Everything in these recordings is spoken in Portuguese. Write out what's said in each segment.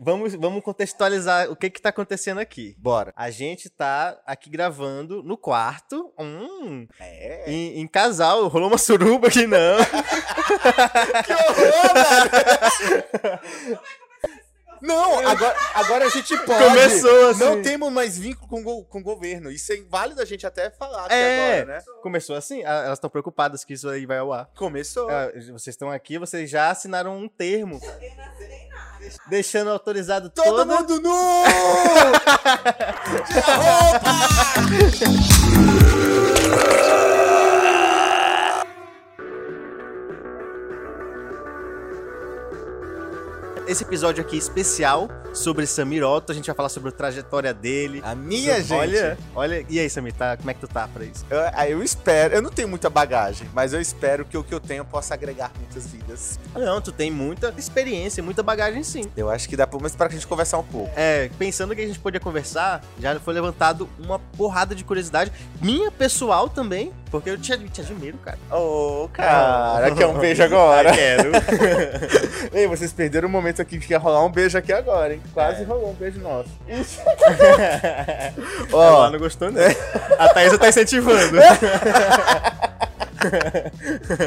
Vamos, vamos contextualizar o que que tá acontecendo aqui. Bora. A gente tá aqui gravando no quarto, hum, É. em, em casal. Rolou uma suruba aqui, não. Que horror, velho! Não, agora, agora a gente pode. Começou assim. Não temos mais vínculo com, go- com o governo. Isso é válido a gente até falar É. agora, né? Começou assim, ah, elas estão preocupadas que isso aí vai ao ar. Começou. Ah, vocês estão aqui, vocês já assinaram um termo. Deixando autorizado Todo toda... mundo nu! Tira roupa! Esse episódio aqui especial sobre Samir Otto. A gente vai falar sobre a trajetória dele. A minha gente. Olha, olha. E aí, Samir, tá, como é que tu tá pra isso? Eu, eu espero, eu não tenho muita bagagem, mas eu espero que o que eu tenho possa agregar muitas vidas. Não, tu tem muita experiência, muita bagagem sim. Eu acho que dá pra, mas para a gente conversar um pouco. É, pensando que a gente podia conversar, já foi levantado uma porrada de curiosidade. Minha pessoal também, porque eu te, te admiro, cara. Ô, cara, quer um beijo agora? Quero. Ei, vocês perderam o momento aqui que ia rolar um beijo aqui agora, hein? Quase É. rolou um beijo nosso. Ela Ó, não gostou, né? A Thaisa tá incentivando.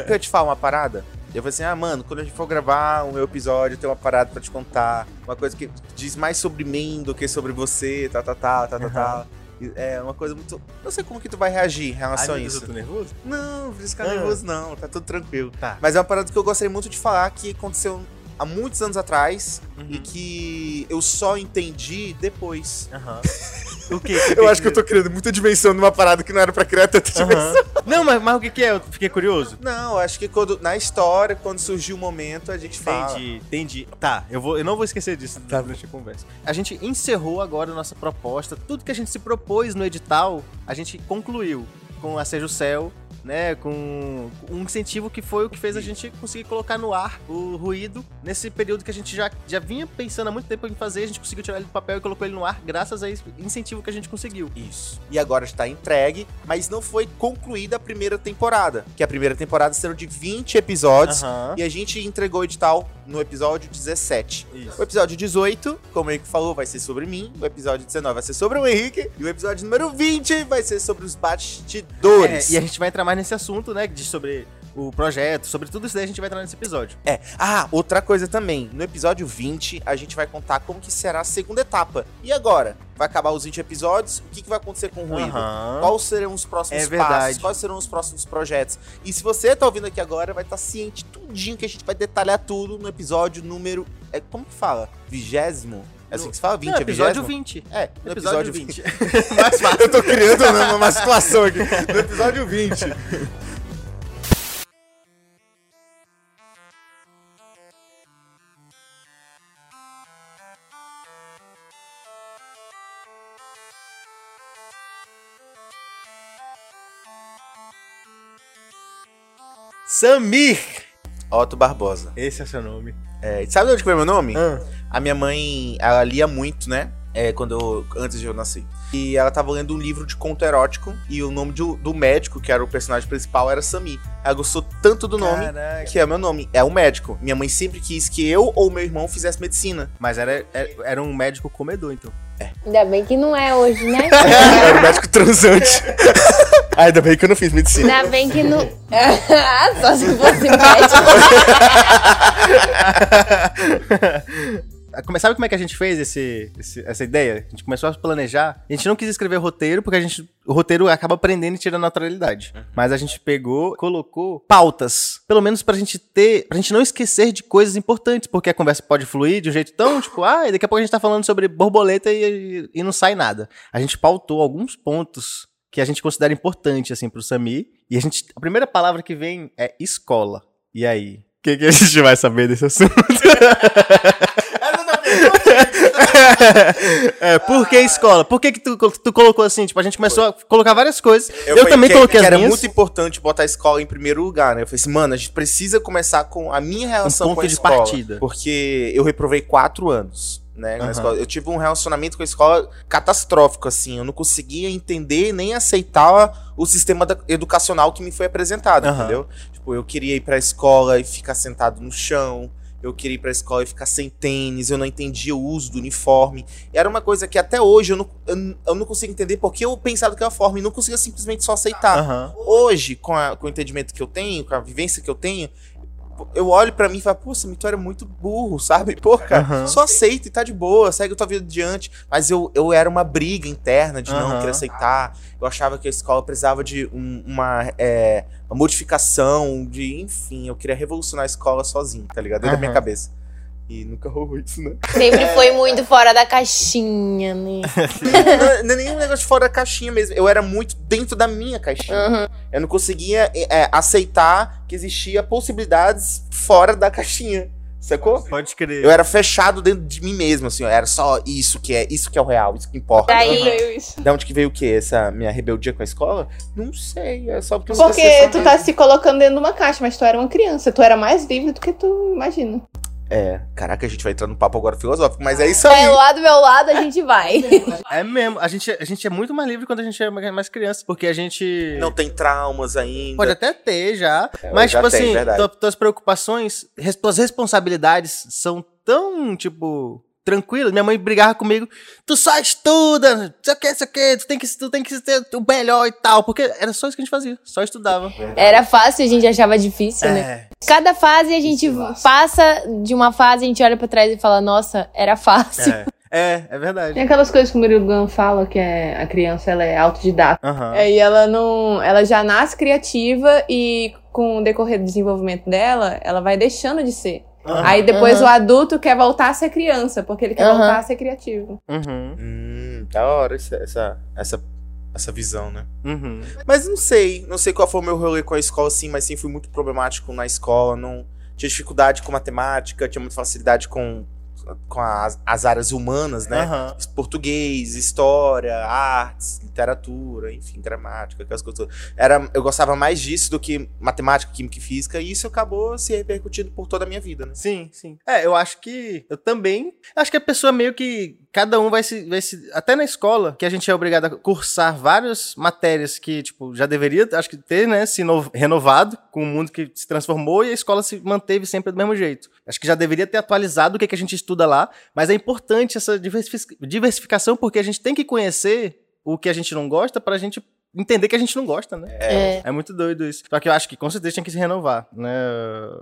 eu te falar uma parada? Eu falei assim, ah, mano, quando a gente for gravar o meu episódio, tem uma parada pra te contar. Uma coisa que diz mais sobre mim do que sobre você, tá, tá, tá, tá, tá, tá. E É uma coisa muito. Não sei como que tu vai reagir em relação a Ai, Deus, isso. tô nervoso? Não, não ficar Ah. nervoso, não, tá tudo tranquilo. Tá. Mas é uma parada que eu gostaria muito de falar que aconteceu há muitos anos atrás e Uhum. que eu só entendi depois. Aham. O quê? Eu acho que eu tô criando muita dimensão numa parada que não era pra criar tanta dimensão. Aham. Não, mas, mas o que, que é? Eu fiquei curioso. Não, eu acho que quando, na história, quando surgiu o momento, a gente fala. Entendi, entendi. Tá, eu, vou, eu não vou esquecer disso Tá durante a conversa. A gente encerrou agora a nossa proposta. Tudo que a gente se propôs no edital, a gente concluiu com a Seja o Céu, né? Com um incentivo que foi o que fez a gente conseguir colocar no ar o ruído nesse período que a gente já, já vinha pensando há muito tempo em fazer. A gente conseguiu tirar ele do papel e colocou ele no ar graças a esse incentivo que a gente conseguiu. Isso. E agora está entregue, mas não foi concluída a primeira temporada. Que a primeira temporada serão de 20 episódios. Aham. E a gente entregou o edital no episódio 17. Isso. O episódio 18, como o Henrique falou, vai ser sobre mim. O episódio 19 vai ser sobre o Henrique. E o episódio número 20 vai ser sobre os bastidores. É, e a gente vai entrar mais nesse assunto, né? De sobre o projeto, sobre tudo isso daí a gente vai entrar nesse episódio. É. Ah, outra coisa também. No episódio 20, a gente vai contar como que será a segunda etapa. E agora? Vai acabar os 20 episódios, o que, que vai acontecer com o ruído? Aham. Quais serão os próximos É passos? Quais serão os próximos projetos? E se você tá ouvindo aqui agora, vai estar ciente tudinho que a gente vai detalhar tudo no episódio número... É, como que fala? Vigésimo? É assim que se fala? 20 Não, é episódio vigésimo? 20. É, no Episódio, episódio 20. 20. Mais fácil. Eu tô criando uma, uma situação aqui. No episódio 20. Samir! Otto Barbosa. Esse é o seu nome. É, sabe de onde veio meu nome? Ah, A minha mãe, ela lia muito, né? É, quando eu, antes de eu nascer. E ela tava lendo um livro de conto erótico e o nome de- do médico, que era o personagem principal, era Sami. Ela gostou tanto do nome Caraca. que é meu nome. É o médico. Minha mãe sempre quis que eu ou meu irmão fizesse medicina. Mas era, era, era um médico comedor, então. Ainda bem que não é hoje, né? Era um médico transante. Ah, Ainda bem que eu não fiz medicina. Ainda bem que não. Ah, Só se fosse médico. Come- Sabe como é que a gente fez esse, esse- essa ideia? A gente começou a planejar. A gente não quis escrever roteiro, porque a gente, o roteiro acaba aprendendo e tira a naturalidade. Mas a gente pegou, colocou pautas. Pelo menos pra gente ter. Pra gente não esquecer de coisas importantes, porque a conversa pode fluir de um jeito tão, tipo, ah, daqui a pouco a gente tá falando sobre borboleta e, e não sai nada. A gente pautou alguns pontos que a gente considera importante, assim, pro Sami. E a gente. A primeira palavra que vem é escola. E aí? O que, que a gente vai saber desse assunto? é, por que escola? Por que, que tu, tu colocou assim? Tipo, a gente começou a colocar várias coisas. Eu, falei também que, coloquei que as era minhas. muito importante botar a escola em primeiro lugar, né? Eu falei assim, mano, a gente precisa começar com a minha relação ponto com a de escola. partida. Porque eu reprovei quatro anos. Né, na Aham. escola. Eu tive um relacionamento com a escola catastrófico, assim. Eu não conseguia entender nem aceitar o sistema da- educacional que me foi apresentado, Aham. entendeu? Tipo, eu queria ir pra escola e ficar sentado no chão. eu queria ir pra escola e ficar sem tênis, eu não entendia o uso do uniforme. Era uma coisa que até hoje eu não, eu, eu não consigo entender porque eu pensava que era forma e não conseguia simplesmente só aceitar. Aham. Hoje, com, a- com o entendimento que eu tenho, com a vivência que eu tenho, eu olho pra mim e falo, pô, esse tu era muito burro, sabe? Pô, cara, Aham. só aceita e tá de boa, segue a tua vida adiante. Mas eu, eu era uma briga interna de não Aham. querer aceitar. Eu achava que a escola precisava de um- uma, é, uma modificação, de, enfim, eu queria revolucionar a escola sozinho, tá ligado? Dentro da minha cabeça. E nunca rolou isso, né? Sempre foi muito fora da caixinha, né? não, não é nem um negócio fora da caixinha mesmo. Eu era muito dentro da minha caixinha. Uhum. Eu não conseguia é, aceitar que existia possibilidades fora da caixinha. Sacou? Pode crer. Eu era fechado dentro de mim mesmo, assim, ó, era só isso que é, isso que é o real, isso que importa. Daí- Veio isso. Da onde que veio o quê? Essa minha rebeldia com a escola? Não sei, é só porque eu Porque tu tá se colocando dentro de uma caixa, mas tu era uma criança. Tu era mais livre do que tu imagina. É, caraca, a gente vai entrar no papo agora filosófico, mas é isso aí. É, lá do meu lado a gente vai. É mesmo. A gente, a gente é muito mais livre quando a gente é mais criança. Porque a gente. Não tem traumas ainda. Pode até ter já. É, mas, já tipo tem, assim, verdade. tua- tuas preocupações, tuas responsabilidades são tão, tipo. Tranquilo, minha mãe brigava comigo, tu só estuda, não sei o que, sei o que, tu tem que, tu tem que ser o melhor e tal, porque era só isso que a gente fazia, só estudava. Era fácil, a gente achava difícil, né? É, Cada fase a gente passa de uma fase, a gente olha pra trás e fala, nossa, era fácil. é, é, é verdade. Tem aquelas coisas que o Murilo Gun fala, que é a criança ela é autodidata. Aham. É, e ela não. Ela já nasce criativa e com o decorrer do desenvolvimento dela, ela vai deixando de ser. Aham. Aí depois Aham. o adulto quer voltar a ser criança, porque ele quer Aham. voltar a ser criativo. Uhum, Hum, da hora essa, essa, essa, essa visão, né? uhum. Mas não sei, não sei qual foi o meu rolê com a escola, sim, mas sim fui muito problemático na escola, não tinha dificuldade com matemática, tinha muita facilidade com, com as, as áreas humanas, né? Aham. Português, história, artes, literatura, enfim, gramática, aquelas coisas. Era, eu gostava mais disso do que matemática, química e física, e isso acabou se repercutindo por toda a minha vida, né? Sim, sim. É, eu acho que eu também. Acho que a pessoa meio que. Cada um vai se, vai se. Até na escola, que a gente é obrigado a cursar várias matérias que, tipo, já deveria, acho que ter, né, se no- renovado com o mundo que se transformou e a escola se manteve sempre do mesmo jeito. Acho que já deveria ter atualizado o que, que a gente estuda lá, mas é importante essa diversifi- diversificação porque a gente tem que conhecer o que a gente não gosta pra gente entender que a gente não gosta, né? É. É muito doido isso. Só que eu acho que com certeza tinha que se renovar, né?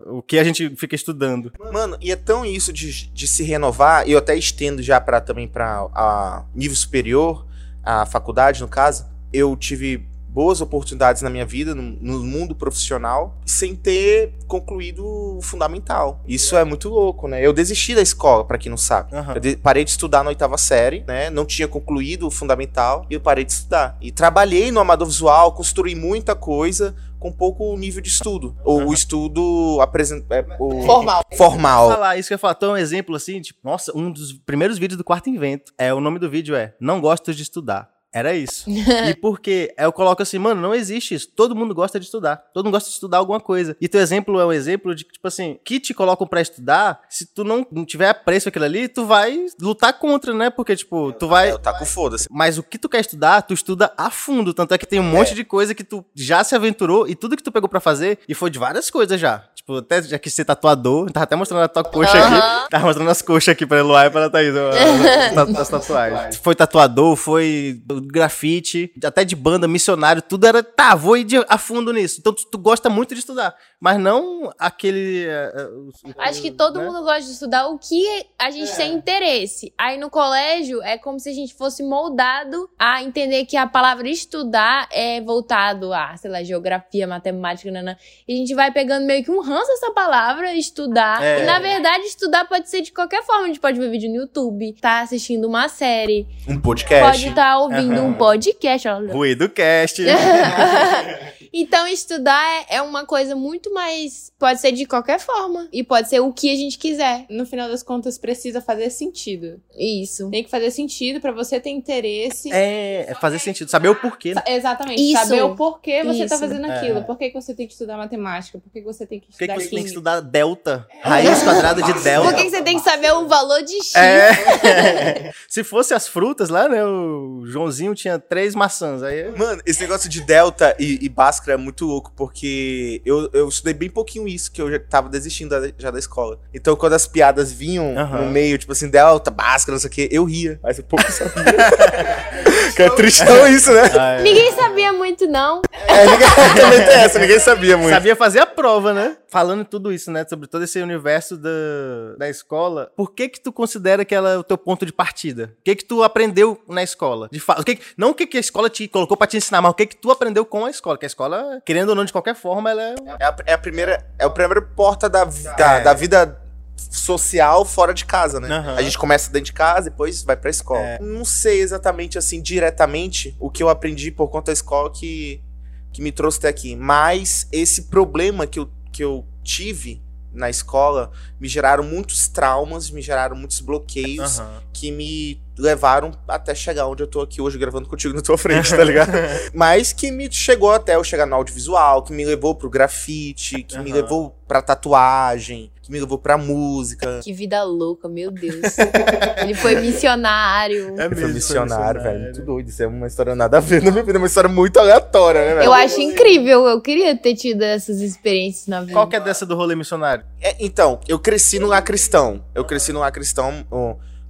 O que a gente fica estudando. Mano, e é tão isso de, de se renovar, e eu até estendo já para também para a nível superior, a faculdade no caso, eu tive boas oportunidades na minha vida, no, no mundo profissional, sem ter concluído o fundamental. Isso é muito louco, né? Eu desisti da escola, pra quem não sabe. Aham. Eu de- parei de estudar na oitava série, né? Não tinha concluído o fundamental e eu parei de estudar. E trabalhei no amador visual, construí muita coisa com pouco nível de estudo. Ou o estudo apresen- é, o Formal. formal. falar isso que eu ia falar, então um exemplo assim, tipo, nossa, um dos primeiros vídeos do Quarto Invento, é o nome do vídeo é Não Gosto de Estudar. Era isso. e porque eu coloco assim, mano, não existe isso. Todo mundo gosta de estudar. Todo mundo gosta de estudar alguma coisa. E teu exemplo é um exemplo de que, tipo assim, que te colocam pra estudar, se tu não, não tiver apreço aquilo ali, tu vai lutar contra, né? Porque, tipo, tu vai. Eu tá com foda-se. Mas o que tu quer estudar, tu estuda a fundo. Tanto é que tem um monte de coisa que tu já se aventurou e tudo que tu pegou pra fazer, e foi de várias coisas já. Tipo, até já que ser tatuador, tava até mostrando a tua coxa Aham. aqui. Tava mostrando as coxas aqui pra Eloá e pra Thaís. As tatuagens. Foi tatuador, foi grafite, até de banda, missionário, tudo era, tá, vou ir de- a fundo nisso. Então tu, tu gosta muito de estudar. Mas não aquele. eh, o- Acho que todo né? mundo gosta de estudar o que a gente tem interesse. Aí no colégio é como se a gente fosse moldado a entender que a palavra estudar é voltado a, sei lá, geografia, matemática, nanã. E a gente vai pegando meio que um ranço essa palavra, estudar. É. E na verdade, estudar pode ser de qualquer forma. A gente pode ver vídeo no YouTube, tá assistindo uma série, Um podcast. pode estar ouvindo Aham. um podcast. Ruído Cast. então, estudar é, é uma coisa muito mais. Pode ser de qualquer forma. E pode ser o que a gente quiser. No final das contas, precisa fazer sentido. Isso. Tem que fazer sentido pra você ter interesse. É, é fazer sentido, saber o porquê. né? Sa- Exatamente. Isso. Saber o porquê você tá Isso. fazendo É. aquilo. Por que, que você tem que estudar matemática? Por que, que você tem que Por que, estudar que você tem que estudar delta? Raiz quadrada de delta. Por que, que você tem que saber o valor de X? É. Se fosse as frutas lá, né? O Joãozinho tinha três maçãs. Aí Mano, esse negócio de delta e, e Bhaskara é muito louco, porque eu, eu estudei bem pouquinho isso, que eu já tava desistindo da- já da escola. Então, quando as piadas vinham Aham. no meio, tipo assim, Delta, Bhaskara, não sei o quê, eu ria. Mas eu pouco sabia. que é tristão isso, né? Ah, é. Ninguém sabia muito, não. É, ninguém, também tem essa, ninguém sabia muito. Sabia fazer a prova, né? Falando tudo isso, né? Sobre todo esse universo da, da escola. Por que que tu considera que ela é o teu ponto de partida? O que que tu aprendeu na escola? De fa... o que que- Não o que que a escola te colocou pra te ensinar, mas o que que tu aprendeu com a escola? Que a escola, querendo ou não, de qualquer forma, ela é... É a, é a primeira, é a primeira porta da, da, É. da vida social fora de casa, né? Aham. A gente começa dentro de casa e depois vai pra escola. É. Não sei exatamente, assim, diretamente o que eu aprendi por conta da escola que, que me trouxe até aqui. Mas esse problema que eu, que eu tive na escola me geraram muitos traumas, me geraram muitos bloqueios Aham. que me levaram até chegar onde eu tô aqui hoje gravando contigo na tua frente, tá ligado? Mas que me chegou até eu chegar no audiovisual, que me levou pro grafite, que me Aham. levou pra tatuagem, que me levou pra música. Que vida louca, meu Deus. Ele foi missionário. É Eu mesmo, missionário, foi velho. Muito doido. Isso é uma história nada a ver na minha vida, é uma história muito aleatória, né, velho? Eu acho incrível. Eu queria ter tido essas experiências na vida. Qual que é dessa do rolê missionário? É, então, eu cresci no lar cristão. Eu cresci no lar cristão.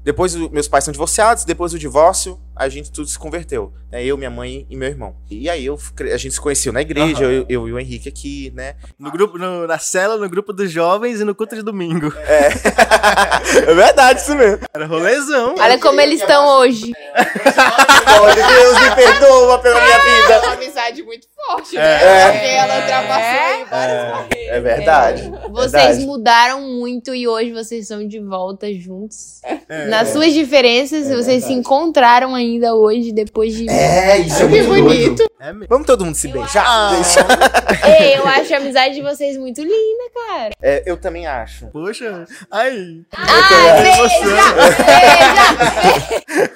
Depois, meus pais são divorciados. Depois do divórcio, a gente tudo se converteu. Né? Eu, minha mãe e meu irmão. E aí, eu, a gente se conheceu na igreja. Aham. Eu, eu e o Henrique aqui, né? No grupo, no- na cela, no grupo dos jovens e no culto de domingo. é verdade, isso mesmo. Era rolezão. Olha como eles estão hoje. Oh, Deus me perdoa pela minha vida. uma amizade muito forte, É. né? Porque ela ultrapassou várias barreiras. É verdade. Vocês Verdade. mudaram muito e hoje vocês estão de volta juntos. É. Nas suas diferenças, vocês se encontraram ainda hoje, depois de. É, isso é Que muito bonito. É mesmo. Vamos todo mundo se beijar? Ah. Deixa- Ei, eu acho a amizade de vocês muito linda, cara. É, eu também acho. Poxa. Ai. Ai, beija!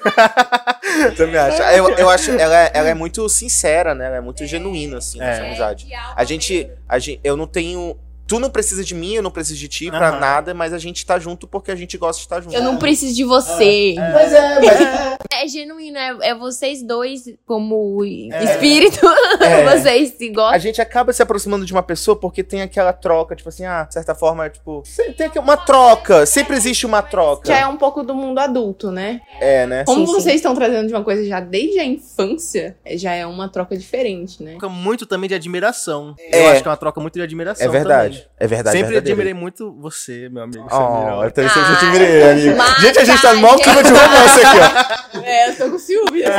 Beija! Também acho. Eu, eu acho ela, é- ela é muito sincera, né? Ela é muito genuína, assim, É. essa amizade. A gente, a gente. Eu não tenho. Tu não precisa de mim, eu não preciso de ti pra Aham. nada, mas a gente tá junto porque a gente gosta de estar junto. Eu não preciso de você. Mas é, mas É genuíno, é, é vocês dois como espírito. É. vocês se a gostam. gente acaba se aproximando de uma pessoa porque tem aquela troca, tipo assim, ah, de certa forma, é tipo. Tem aqui uma troca. Sempre existe uma troca. Já é um pouco do mundo adulto, né? É, né? Como Sim, sim. vocês estão trazendo de uma coisa já desde a infância, é, já é uma troca diferente, né? Troca muito também de admiração. É. Eu acho que é uma troca muito de admiração. É verdade. também. É verdade. Sempre verdadeiro. admirei muito você, meu amigo. Oh, eu também sempre Ah, admirei, amigo. mas Gente, a gente tá no maior clima de romance aqui, ó. É, eu tô com ciúme. É,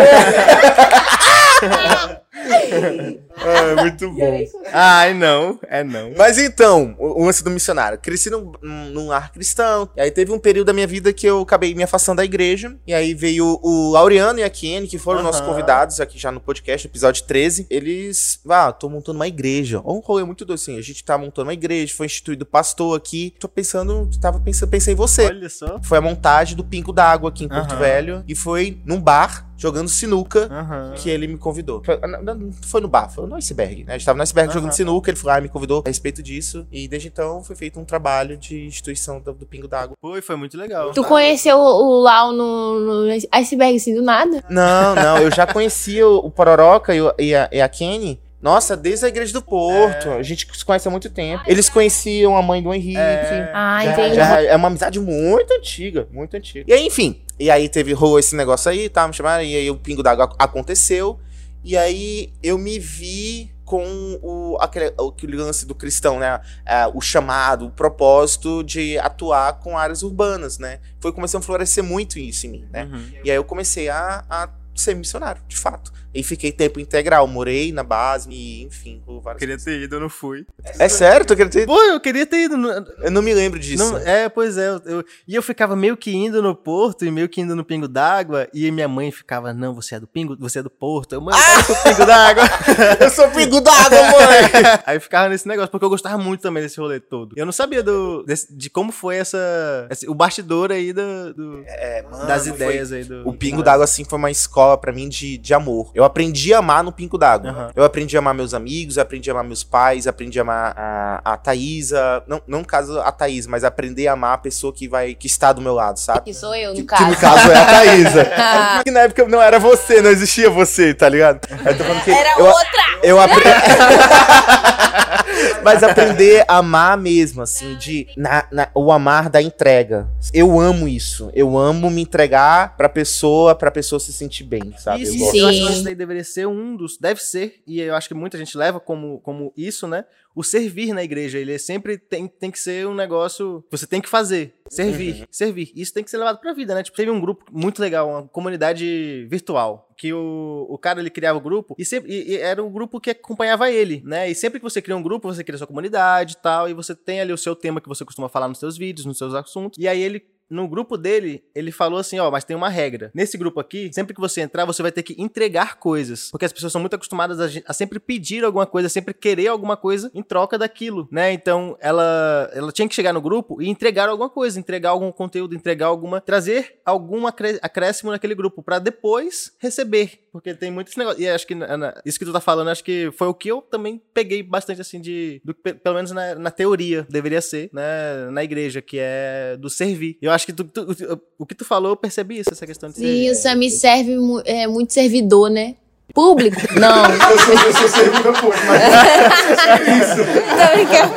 muito bom. Ai, não. É não. Mas então, o, o lance do missionário. Cresci num, num, lar cristão. E aí teve um período da minha vida que eu acabei me afastando da igreja. E aí veio o Laureano e a Kenny, que foram Aham. nossos convidados aqui já no podcast, episódio 13. Eles, ah, tô montando uma igreja. Ó, Um rolê muito doido assim. A gente tá montando uma igreja, foi instituído pastor aqui. Tô pensando, tava pensando, pensei em você. Olha só. Foi a montagem do Pingo d'Água aqui em Porto. Velho. E foi num bar, jogando sinuca Aham. que ele me convidou. Foi, não, não foi no bar, foi no iceberg, né? A gente tava no iceberg Aham. jogando sinuca, ele foi lá e me convidou a respeito disso. E desde então foi feito um trabalho de instituição do, do Pingo d'Água. Foi, foi muito legal. Tu conheceu o Lau no, no iceberg assim do nada? Não, não, eu já conhecia o, o Pororoca e, o- e a, e a Kenny. Nossa, desde a igreja do Porto. A gente se conhece há muito tempo. Eles conheciam a mãe do Henrique. É. Ah, Já- entendi. já é uma amizade muito antiga, muito antiga. E aí, enfim, e aí teve, rolou esse negócio aí, tá, me chamaram, e aí o Pingo d'Água ac- aconteceu, e aí eu me vi com o, aquele, aquele lance do cristão, né, é, o chamado, o propósito de atuar com áreas urbanas, né, foi começando a florescer muito isso em mim, né, Uhum. e aí eu comecei a, a ser missionário, de fato, e fiquei tempo integral, morei na base, e enfim, por várias Queria ter ido, eu não fui. É sério? Tu queria ter... Pô, eu queria ter ido. no- Eu não me lembro disso. Não, é, pois é. eu- eu- e eu ficava meio que indo no Porto e meio que indo no Pingo d'Água. E minha mãe ficava, não, você é do Pingo, você é do Porto. Eu, mãe, eu ir pro Pingo d'Água. eu sou Pingo d'Água, mãe! Aí ficava nesse negócio, porque eu gostava muito também desse rolê todo. Eu não sabia do, desse- de como foi essa. esse- o bastidor aí do, do- É, mano, das foi- ideias aí do. O Pingo d'Água, assim, foi uma escola pra mim de, de amor. Eu aprendi a amar no Pinco d'Água. Aham. Eu aprendi a amar meus amigos, aprendi a amar meus pais, aprendi a amar a, a Thaísa. Não, não no caso a Thaís, mas aprender a amar a pessoa que vai, que está do meu lado, sabe? Que sou eu, no Que, caso. que no caso é a Thaísa. que na época não era você, não existia você, tá ligado? Eu tô falando que Era eu, outra! eu aprendi. Mas aprender a amar mesmo, assim, de na, na- o amar da entrega. Eu amo isso. Eu amo me entregar pra pessoa, pra pessoa se sentir bem, sabe? Isso, eu gosto. eu acho que Sim. isso daí deveria ser um dos. Deve ser, e eu acho que muita gente leva como, como isso, né? O servir na igreja. Ele é sempre tem, tem que ser um negócio. Você tem que fazer. Servir. Servir. Isso tem que ser levado pra vida, né? Tipo, teve um grupo muito legal, uma comunidade virtual. Que o, o cara ele criava o grupo e, sempre, e- e era um grupo que acompanhava ele, né? E sempre que você cria um grupo, você cria sua comunidade e tal, e você tem ali o seu tema que você costuma falar nos seus vídeos, nos seus assuntos. E aí ele no grupo dele, ele falou assim, ó, mas tem uma regra. Nesse grupo aqui, sempre que você entrar, você vai ter que entregar coisas. Porque as pessoas são muito acostumadas a, a sempre pedir alguma coisa, sempre querer alguma coisa em troca daquilo, né? Então, ela, ela tinha que chegar no grupo e entregar alguma coisa, entregar algum conteúdo, entregar alguma... Trazer algum acré- acréscimo naquele grupo, pra depois receber. Porque tem muito esse negócio. E acho que na- na- isso que tu tá falando, acho que foi o que eu também peguei bastante, assim, de... do pelo menos na, na teoria, deveria ser, né? Na igreja, que é do servir. Eu acho que tu- tu- o que tu falou, eu percebi isso, essa questão de Sim, servir. o Sami serve é, muito servidor, né? Público? Não. Eu sou, eu sou servidor público, mas Tô brincando.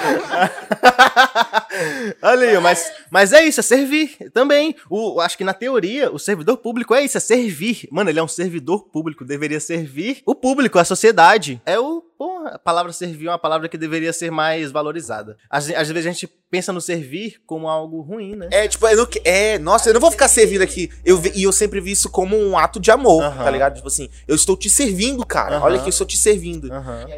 Olha aí, mas, mas é isso, é servir também. O, acho que na teoria, o servidor público é isso, é servir. Mano, ele é um servidor público, deveria servir o público, a sociedade. É o. A palavra servir é uma palavra que deveria ser mais valorizada. Às, às vezes a gente pensa no servir como algo ruim, né? É, tipo, eu não, é, nossa, eu não vou ficar servindo aqui. Eu, vi- e eu sempre vi isso como um ato de amor, tá ligado? Tipo assim, eu estou te servindo, cara. Olha que eu estou te servindo.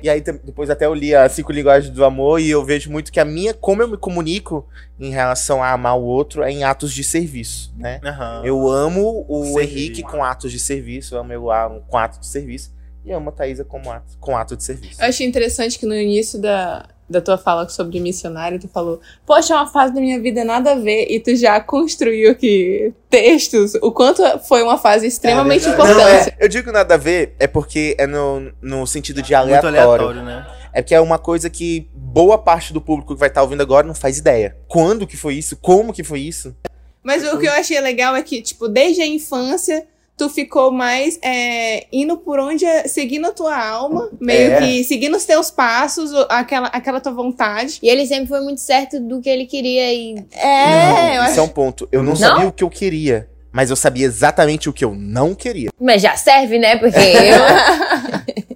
E aí depois até eu li as cinco linguagens do amor e eu vejo muito que a minha, como eu me comunico em relação a amar o outro, é em atos de serviço, né? Eu amo o Servir. Henrique com atos de serviço, eu amo eu amo com atos de serviço e amo a Thaísa como ato, com ato de serviço. Eu achei interessante que no início da, da tua fala sobre missionário, tu falou, poxa, é uma fase da minha vida nada a ver, e tu já construiu aqui textos, o quanto foi uma fase extremamente Não, importante. é, eu digo nada a ver, é porque é no, no sentido de Muito aleatório. aleatório, né? É porque é uma coisa que boa parte do público que vai estar ouvindo agora não faz ideia. Quando que foi isso? Como que foi isso? Mas o que eu achei legal é que, tipo, desde a infância, tu ficou mais é, indo por onde, é- seguindo a tua alma, meio É. que seguindo os teus passos, aquela, aquela tua vontade. E ele sempre foi muito certo do que ele queria e. É, eu isso acho. é um ponto. Eu não, Não? sabia o que eu queria, mas eu sabia exatamente o que eu não queria. Mas já serve, né? Porque eu.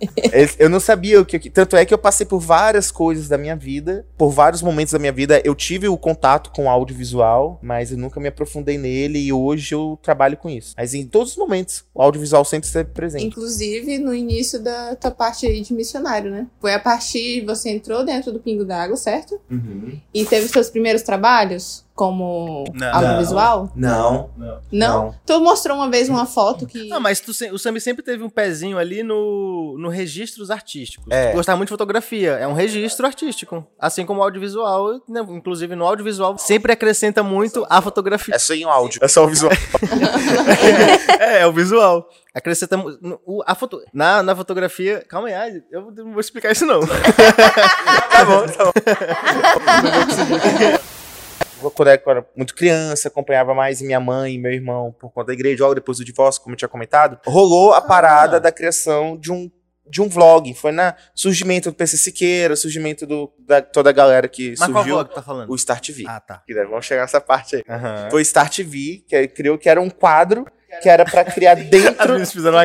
Eu não sabia o que. Tanto é que eu passei por várias coisas da minha vida, por vários momentos da minha vida. Eu tive o contato com o audiovisual, mas eu nunca me aprofundei nele e hoje eu trabalho com isso. Mas em todos os momentos, o audiovisual sempre esteve presente. Inclusive no início da tua parte aí de missionário, né? Foi a partir. Você entrou dentro do Pingo d'Água, certo? E teve os seus primeiros trabalhos como Não. audiovisual? Não. Não. Tu mostrou uma vez uma foto que. Não, mas tu o Sami sempre teve um pezinho ali no, no registros artísticos. É. Gostava muito de fotografia. É um registro artístico. Assim como o audiovisual, né, inclusive no audiovisual, sempre acrescenta muito a fotografia. É só em áudio. É só o visual. É, é o visual. Acrescenta o- a foto, na, na fotografia. Calma aí, eu não vou explicar isso não. tá bom, tá bom. Quando eu era muito criança, acompanhava mais minha mãe e meu irmão por conta da igreja, logo depois do divórcio, como eu tinha comentado, rolou a parada da criação de um, de um vlog. Foi na surgimento do PC Siqueira, surgimento do, da toda a galera que Mas qual surgiu. vlog que tá falando? O Start TV. Ah, tá. Que daí Vamos chegar nessa parte aí. Aham. Foi Start TV, que criou que era um quadro que era pra criar dentro.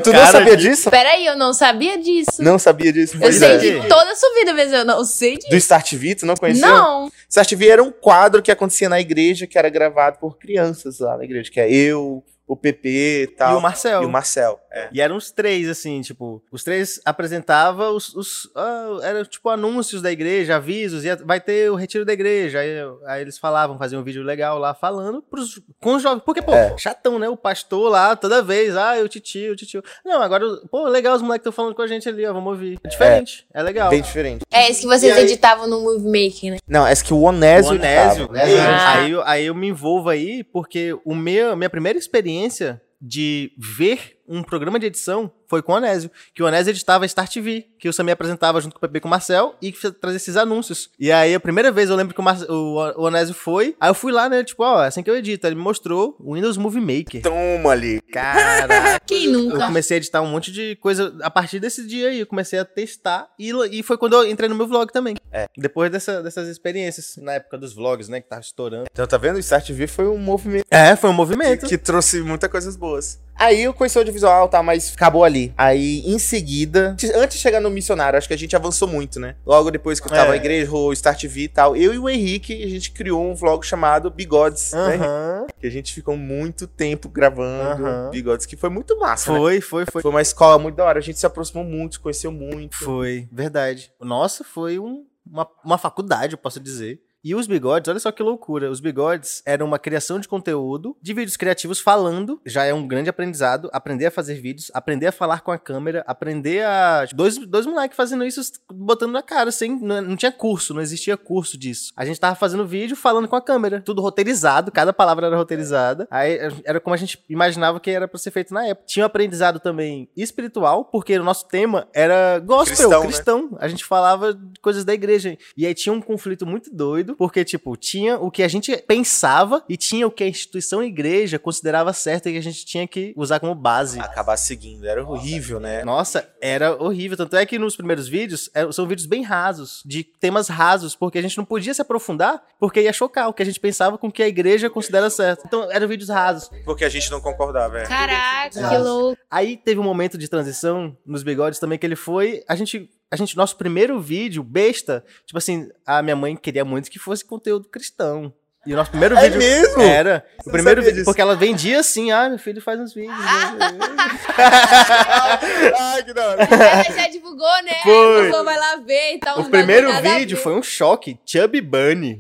tu não sabia de- disso? Peraí, eu não sabia disso. Não sabia disso? eu sei é. de toda a sua vida, mas eu não sei disso. Do Start TV, tu não conheceu? Não. Start TV era um quadro que acontecia na igreja, que era gravado por crianças lá na igreja, que é eu, o PP e tal. E o Marcel. E o Marcel. É. E eram os três, assim, tipo, os três apresentavam os, os ah, era tipo anúncios da igreja, avisos, ia, vai ter o retiro da igreja. Aí, aí eles falavam, faziam um vídeo legal lá falando pros, com os jovens. Porque, pô, É. chatão, né? O pastor lá, toda vez, ah, eu titio, eu titio. Não, agora, pô, legal, os moleques estão falando com a gente ali, ó, vamos ouvir. É diferente, é, legal. Bem diferente. É esse que vocês aí- editavam no Movie Making, né? Não, esse que o Onésio. O Onésio, né? Ah. Aí, eu- aí eu me envolvo aí, porque o meu, minha primeira experiência de ver um programa de edição foi com o Onésio, que o Onésio editava Star TV, que o Samir apresentava junto com o Pepe e com o Marcel e que trazia esses anúncios. E aí, a primeira vez eu lembro que o, Mar o, o Onésio foi, aí eu fui lá, né, tipo, ó, é assim que eu edito. Ele me mostrou o Windows Movie Maker. Toma ali. Caraca. Quem Eu nunca? comecei a editar um monte de coisa a partir desse dia aí. Eu comecei a testar e, e foi quando eu entrei no meu vlog também. É. Depois dessa- dessas experiências, na época dos vlogs, né, que tava estourando. Então tá vendo? O Start TV foi um movimento É, foi um que, movimento. que trouxe muitas coisas boas. Aí eu conheci o audiovisual, tá, mas acabou ali. Aí, em seguida, antes de chegar no missionário, acho que a gente avançou muito, né? Logo depois que eu tava É. na igreja, o Start TV e tal, eu e o Henrique, a gente criou um vlog chamado Bigodes, né? Que a gente ficou muito tempo gravando. Bigodes, que foi muito massa, né? Foi, foi, foi. Foi uma escola muito da hora, a gente se aproximou muito, se conheceu muito. Foi, verdade. Nossa, foi um- uma, uma faculdade, eu posso dizer. E os bigodes, olha só que loucura. Os bigodes eram uma criação de conteúdo, de vídeos criativos falando, já é um grande aprendizado. Aprender a fazer vídeos, aprender a falar com a câmera, aprender a. Dois, dois moleques fazendo isso, botando na cara, sem. Não, não tinha curso, não existia curso disso. A gente tava fazendo vídeo falando com a câmera, tudo roteirizado, cada palavra era roteirizada. Aí era como a gente imaginava que era pra ser feito na época. Tinha um aprendizado também espiritual, porque o nosso tema era gospel, Cristão, cristão. né? A gente falava coisas da igreja. E aí tinha um conflito muito doido, porque, tipo, tinha o que a gente pensava e tinha o que a instituição igreja considerava certo e que a gente tinha que usar como base. Acabar seguindo, era horrível, né? Nossa, era horrível. Tanto é que nos primeiros vídeos é, são vídeos bem rasos, de temas rasos, porque a gente não podia se aprofundar, porque ia chocar o que a gente pensava com o que a igreja considera certo. Então eram vídeos rasos. Porque a gente não concordava, é. Caraca, que louco. Aí teve um momento de transição nos bigodes também que ele foi. A gente. A gente, nosso primeiro vídeo, besta, tipo assim, a minha mãe queria muito que fosse conteúdo cristão. E o nosso primeiro É vídeo. mesmo? Era. O não primeiro vídeo. disso. Porque ela vendia assim, ah, meu filho faz uns vídeos. Ai, que da hora. Ela já divulgou, né? Foi. Vai lá ver e tal. o primeiro vídeo foi um choque. Chubby Bunny.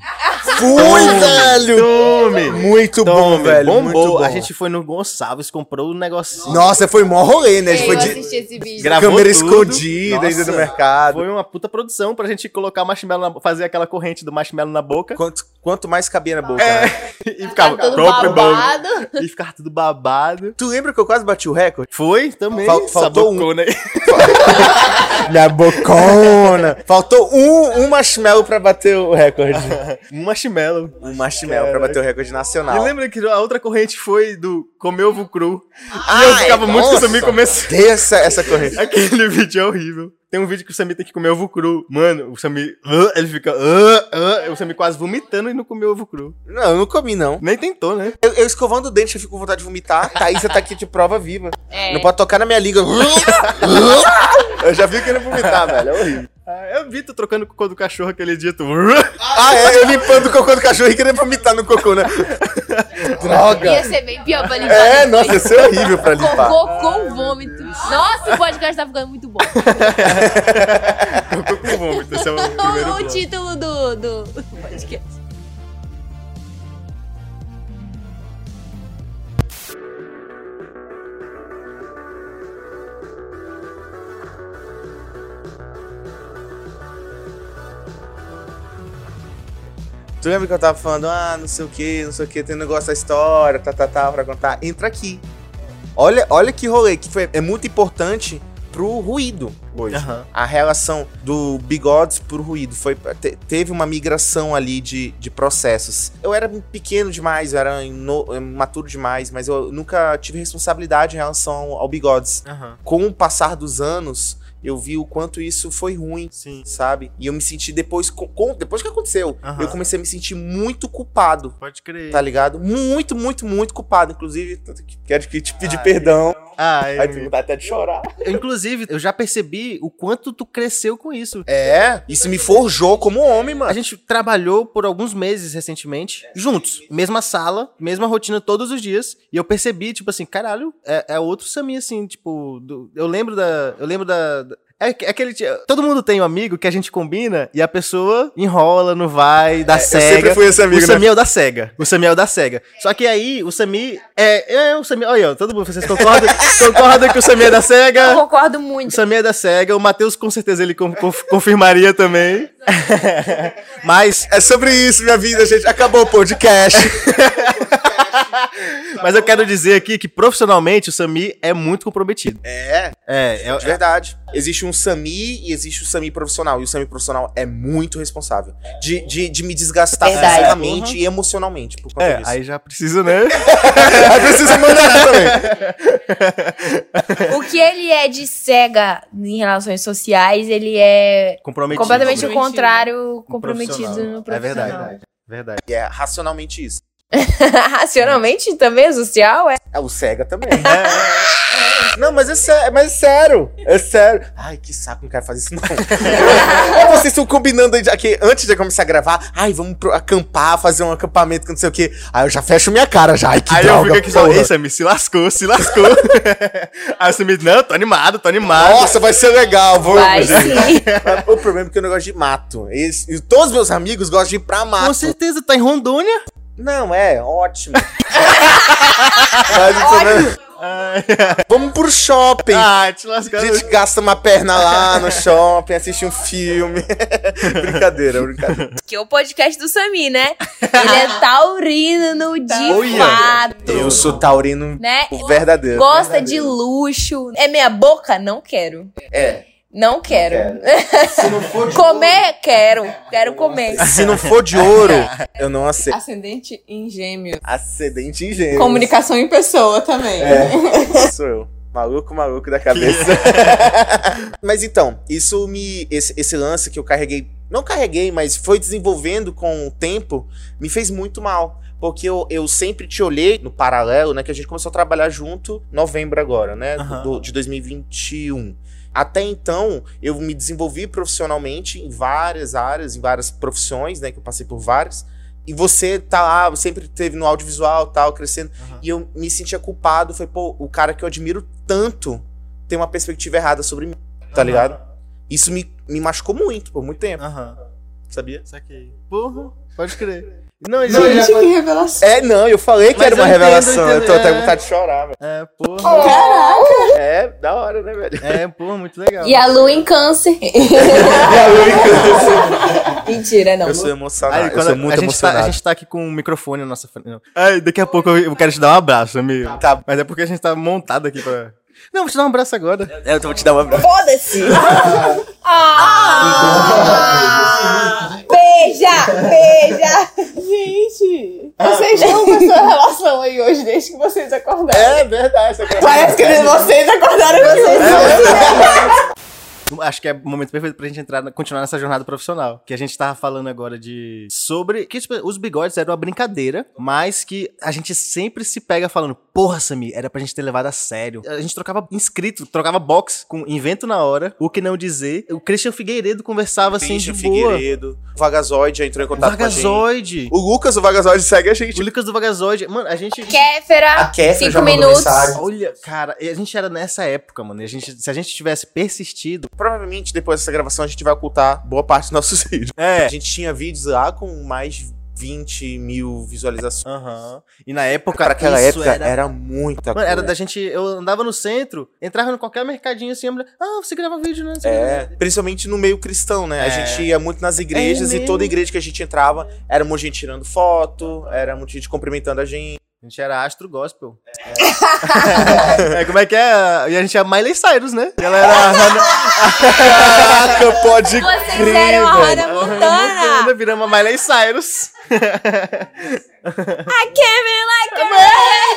Fui, velho! Tome! Muito bom, Tome, velho. Bombou. Muito bom. A gente foi no Gonçalves, comprou um negocinho. Nossa, foi mó rolê, né? A gente foi de esse vídeo. Gravou câmera tudo. escondida ainda no mercado. Foi uma puta produção pra gente colocar o marshmallow, na, fazer aquela corrente do marshmallow na boca. Quanto, quanto mais cabia na boca, né? e ficava Tá todo próprio babado. E ficava tudo babado. Tu lembra que eu quase bati o recorde? Foi também. Fal- faltou um. Né? Minha bocona! Faltou um, um marshmallow pra bater o recorde. Um marshmallow. Um marshmallow pra bater o recorde E nacional. lembra que a outra corrente foi do comer ovo cru. Ah, e eu ficava muito com começando. Desça essa corrente. Aquele vídeo é horrível. Tem um vídeo que o Samir tem que comer ovo cru. Mano, o Samir. ah, ele fica. ah, ah, o Samir quase vomitando e não comeu ovo cru. Não, eu não comi, não. Nem tentou, né? Eu, eu escovando o dente, eu fico com vontade de vomitar. Thaísa tá aqui de prova viva. É. Não pode tocar na minha língua. eu já vi querendo vomitar, velho. É horrível. Ah, eu vi tu trocando o cocô do cachorro aquele dia, tu. Ah, é? Eu limpando o cocô do cachorro e querendo vomitar no cocô, né? Droga. Ia ser bem pior pra limpar. É, depois. nossa, ia ser horrível pra limpar. Cocô com vômito. Nossa, o podcast tá ficando muito bom. Cocô com vômito. Esse é o primeiro o título do, do podcast. Tu lembra que eu tava falando, ah, não sei o que, não sei o que, tem um negócio da história, tá, tá, tá, pra contar? Entra aqui. Olha, olha que rolê, que foi, é muito importante pro ruído hoje. Aham. A relação do bigodes pro ruído. Foi, te- teve uma migração ali de, de processos. Eu era pequeno demais, eu era ino- maturo demais, mas eu nunca tive responsabilidade em relação ao, ao bigodes. Aham. Com o passar dos anos, eu vi o quanto isso foi ruim Sim. sabe? E eu me senti depois, com, depois que aconteceu, eu comecei a me sentir muito culpado, Pode crer. tá ligado? Muito, muito, muito culpado. Inclusive, quero que te pedir Ai. perdão. Ah, Aí eu, tu vontade até de chorar. inclusive, eu já percebi o quanto tu cresceu com isso. É, isso me forjou como homem, A mano. gente trabalhou por alguns meses recentemente, juntos. Mesma sala, mesma rotina todos os dias. E eu percebi, tipo assim, caralho, é, é outro Samir, assim, tipo. do- eu lembro da. Eu lembro da. É, é aquele. Todo mundo tem um amigo que a gente combina e a pessoa enrola, não vai, dá É, eu cega. sempre fui esse amigo, o né? Samir é o da cega. O Samir é o da cega. Só que aí, o Samir é. É o Samir. Olha, todo mundo, vocês concordam? concordam que o Samir é da Eu cega? concordo O muito. Samir é da cega. O Matheus, com certeza, ele con- conf- confirmaria também. Mas É sobre isso, minha vida, gente. Acabou o podcast. Mas eu quero dizer aqui que profissionalmente o Sami é muito comprometido. É, É, é, de verdade. Existe um Sami e existe o Sami profissional. E o Sami profissional é muito responsável. De, de, de me desgastar Verdade. fisicamente e emocionalmente por conta é, disso. aí já precisa, né? Aí precisa mandar também. O que ele é de cega em relações sociais, ele é Comprometido. completamente o Comprometido. contrário, Com comprometido profissional. no profissional. É verdade. Verdade. E é racionalmente isso. Racionalmente também é social, é. É o cega também. Não, mas é, sé- mas é sério. É sério. Ai, que saco, não quero fazer isso, não. É, Vocês estão combinando aí, aqui, antes de começar a gravar. Ai, vamos pro- acampar, fazer um acampamento com não sei o quê. Aí eu já fecho minha cara já. Ai, que Aí eu droga, fico aqui só, porra. ei, Sami, se lascou, se lascou. Aí o Sami, não, tô animado, tô animado. Nossa, vai ser legal. Vou... Vai sim. O problema é que eu não gosto de mato. Eles- e todos os meus amigos gostam de ir pra Com mato. certeza, tá em Rondônia. Não, é, ótimo. Mas o problema- Ai, Vamos pro shopping. ai te A lascando. gente gasta uma perna lá no shopping, assiste um filme. brincadeira, brincadeira. Que é o podcast do Sami, né? Ele é taurino de Olha. fato. Eu sou taurino Né? o verdadeiro. Gosta de luxo. É minha boca? Não quero. É. Não quero. Se não for de Comer? Quero. Quero comer. ouro, se não for de ouro, eu não aceito. Ascendente em gêmeos. Ascendente em gêmeos. Comunicação em pessoa também. É, sou eu. Maluco, maluco da cabeça. mas então, isso me. Esse, esse lance que eu carreguei. Não carreguei, mas foi desenvolvendo com o tempo, me fez muito mal. Porque eu, eu sempre te olhei no paralelo, né? Que a gente começou a trabalhar junto em novembro agora, né? Aham. do- de 2021. Até então, eu me desenvolvi profissionalmente em várias áreas, em várias profissões, né? Que eu passei por várias. E você tá lá, sempre teve no audiovisual tal, crescendo. E eu me sentia culpado. Foi, pô, o cara que eu admiro tanto tem uma perspectiva errada sobre mim, tá ligado? Isso me, me machucou muito, por muito tempo, Aham, sabia? saquei. Porra, pode crer. Não, ele Gente, que revelação. É, não, eu falei que Mas era uma eu entendo, revelação. eu Eu, tô até com vontade de chorar, velho. É, porra. Caraca! É, da hora, né, velho? É, porra, muito legal. E a lua em câncer. Mentira, não. Eu sou emocionado. Aí, eu sou a, muito tá, emocionado. a gente tá aqui com o microfone na nossa frente. Ai, daqui a pouco eu, eu quero te dar um abraço, amigo. Tá. Mas é porque a gente tá montado aqui pra. Não, vou te dar um abraço agora. É, Eu vou te dar uma abraço. Foda-se! Ah! Beija! Beija! Gente! Vocês estão com essa relação aí hoje, desde que vocês acordaram. É verdade. Essa Parece que vocês acordaram vocês. Acho que é o momento perfeito pra gente entrar, na- continuar nessa jornada profissional. Que a gente tava falando agora de. Sobre. Que tipo, os bigodes eram uma brincadeira, mas que a gente sempre se pega falando, porra, Sami, era pra gente ter levado a sério. A gente trocava inscrito, trocava box com invento na hora, o que não dizer. O Christian Figueiredo conversava assim de Christian boa. Figueiredo. O Vagazoide entrou em contato com a gente. Vagazoide. O Lucas, o Vagazoide, segue a gente. O Lucas do Vagazoide. Mano, a gente. Kéfera, A Kéfera cinco minutos. mensagem. Olha, cara, a gente era nessa época, mano. e A gente, se a gente tivesse persistido. Provavelmente depois dessa gravação a gente vai ocultar boa parte dos nossos vídeos. É. A gente tinha vídeos lá com mais de 20 mil visualizações. Aham. E na época. Aquela época era, muita Mano, coisa. era da gente. Eu andava no centro, entrava em qualquer mercadinho assim, a ah, você grava vídeo, né? Você É, principalmente no meio cristão, né? A É. gente ia muito nas igrejas É e toda igreja que a gente entrava era muita gente tirando foto, era muita gente cumprimentando a gente. A gente era astro gospel. É, como é que é? E a gente era Miley Cyrus, né? E ela era Caraca, pode Vocês crer, eram a. Hannah Hannah Montana. Montana, viramos a Miley Cyrus. I came in like a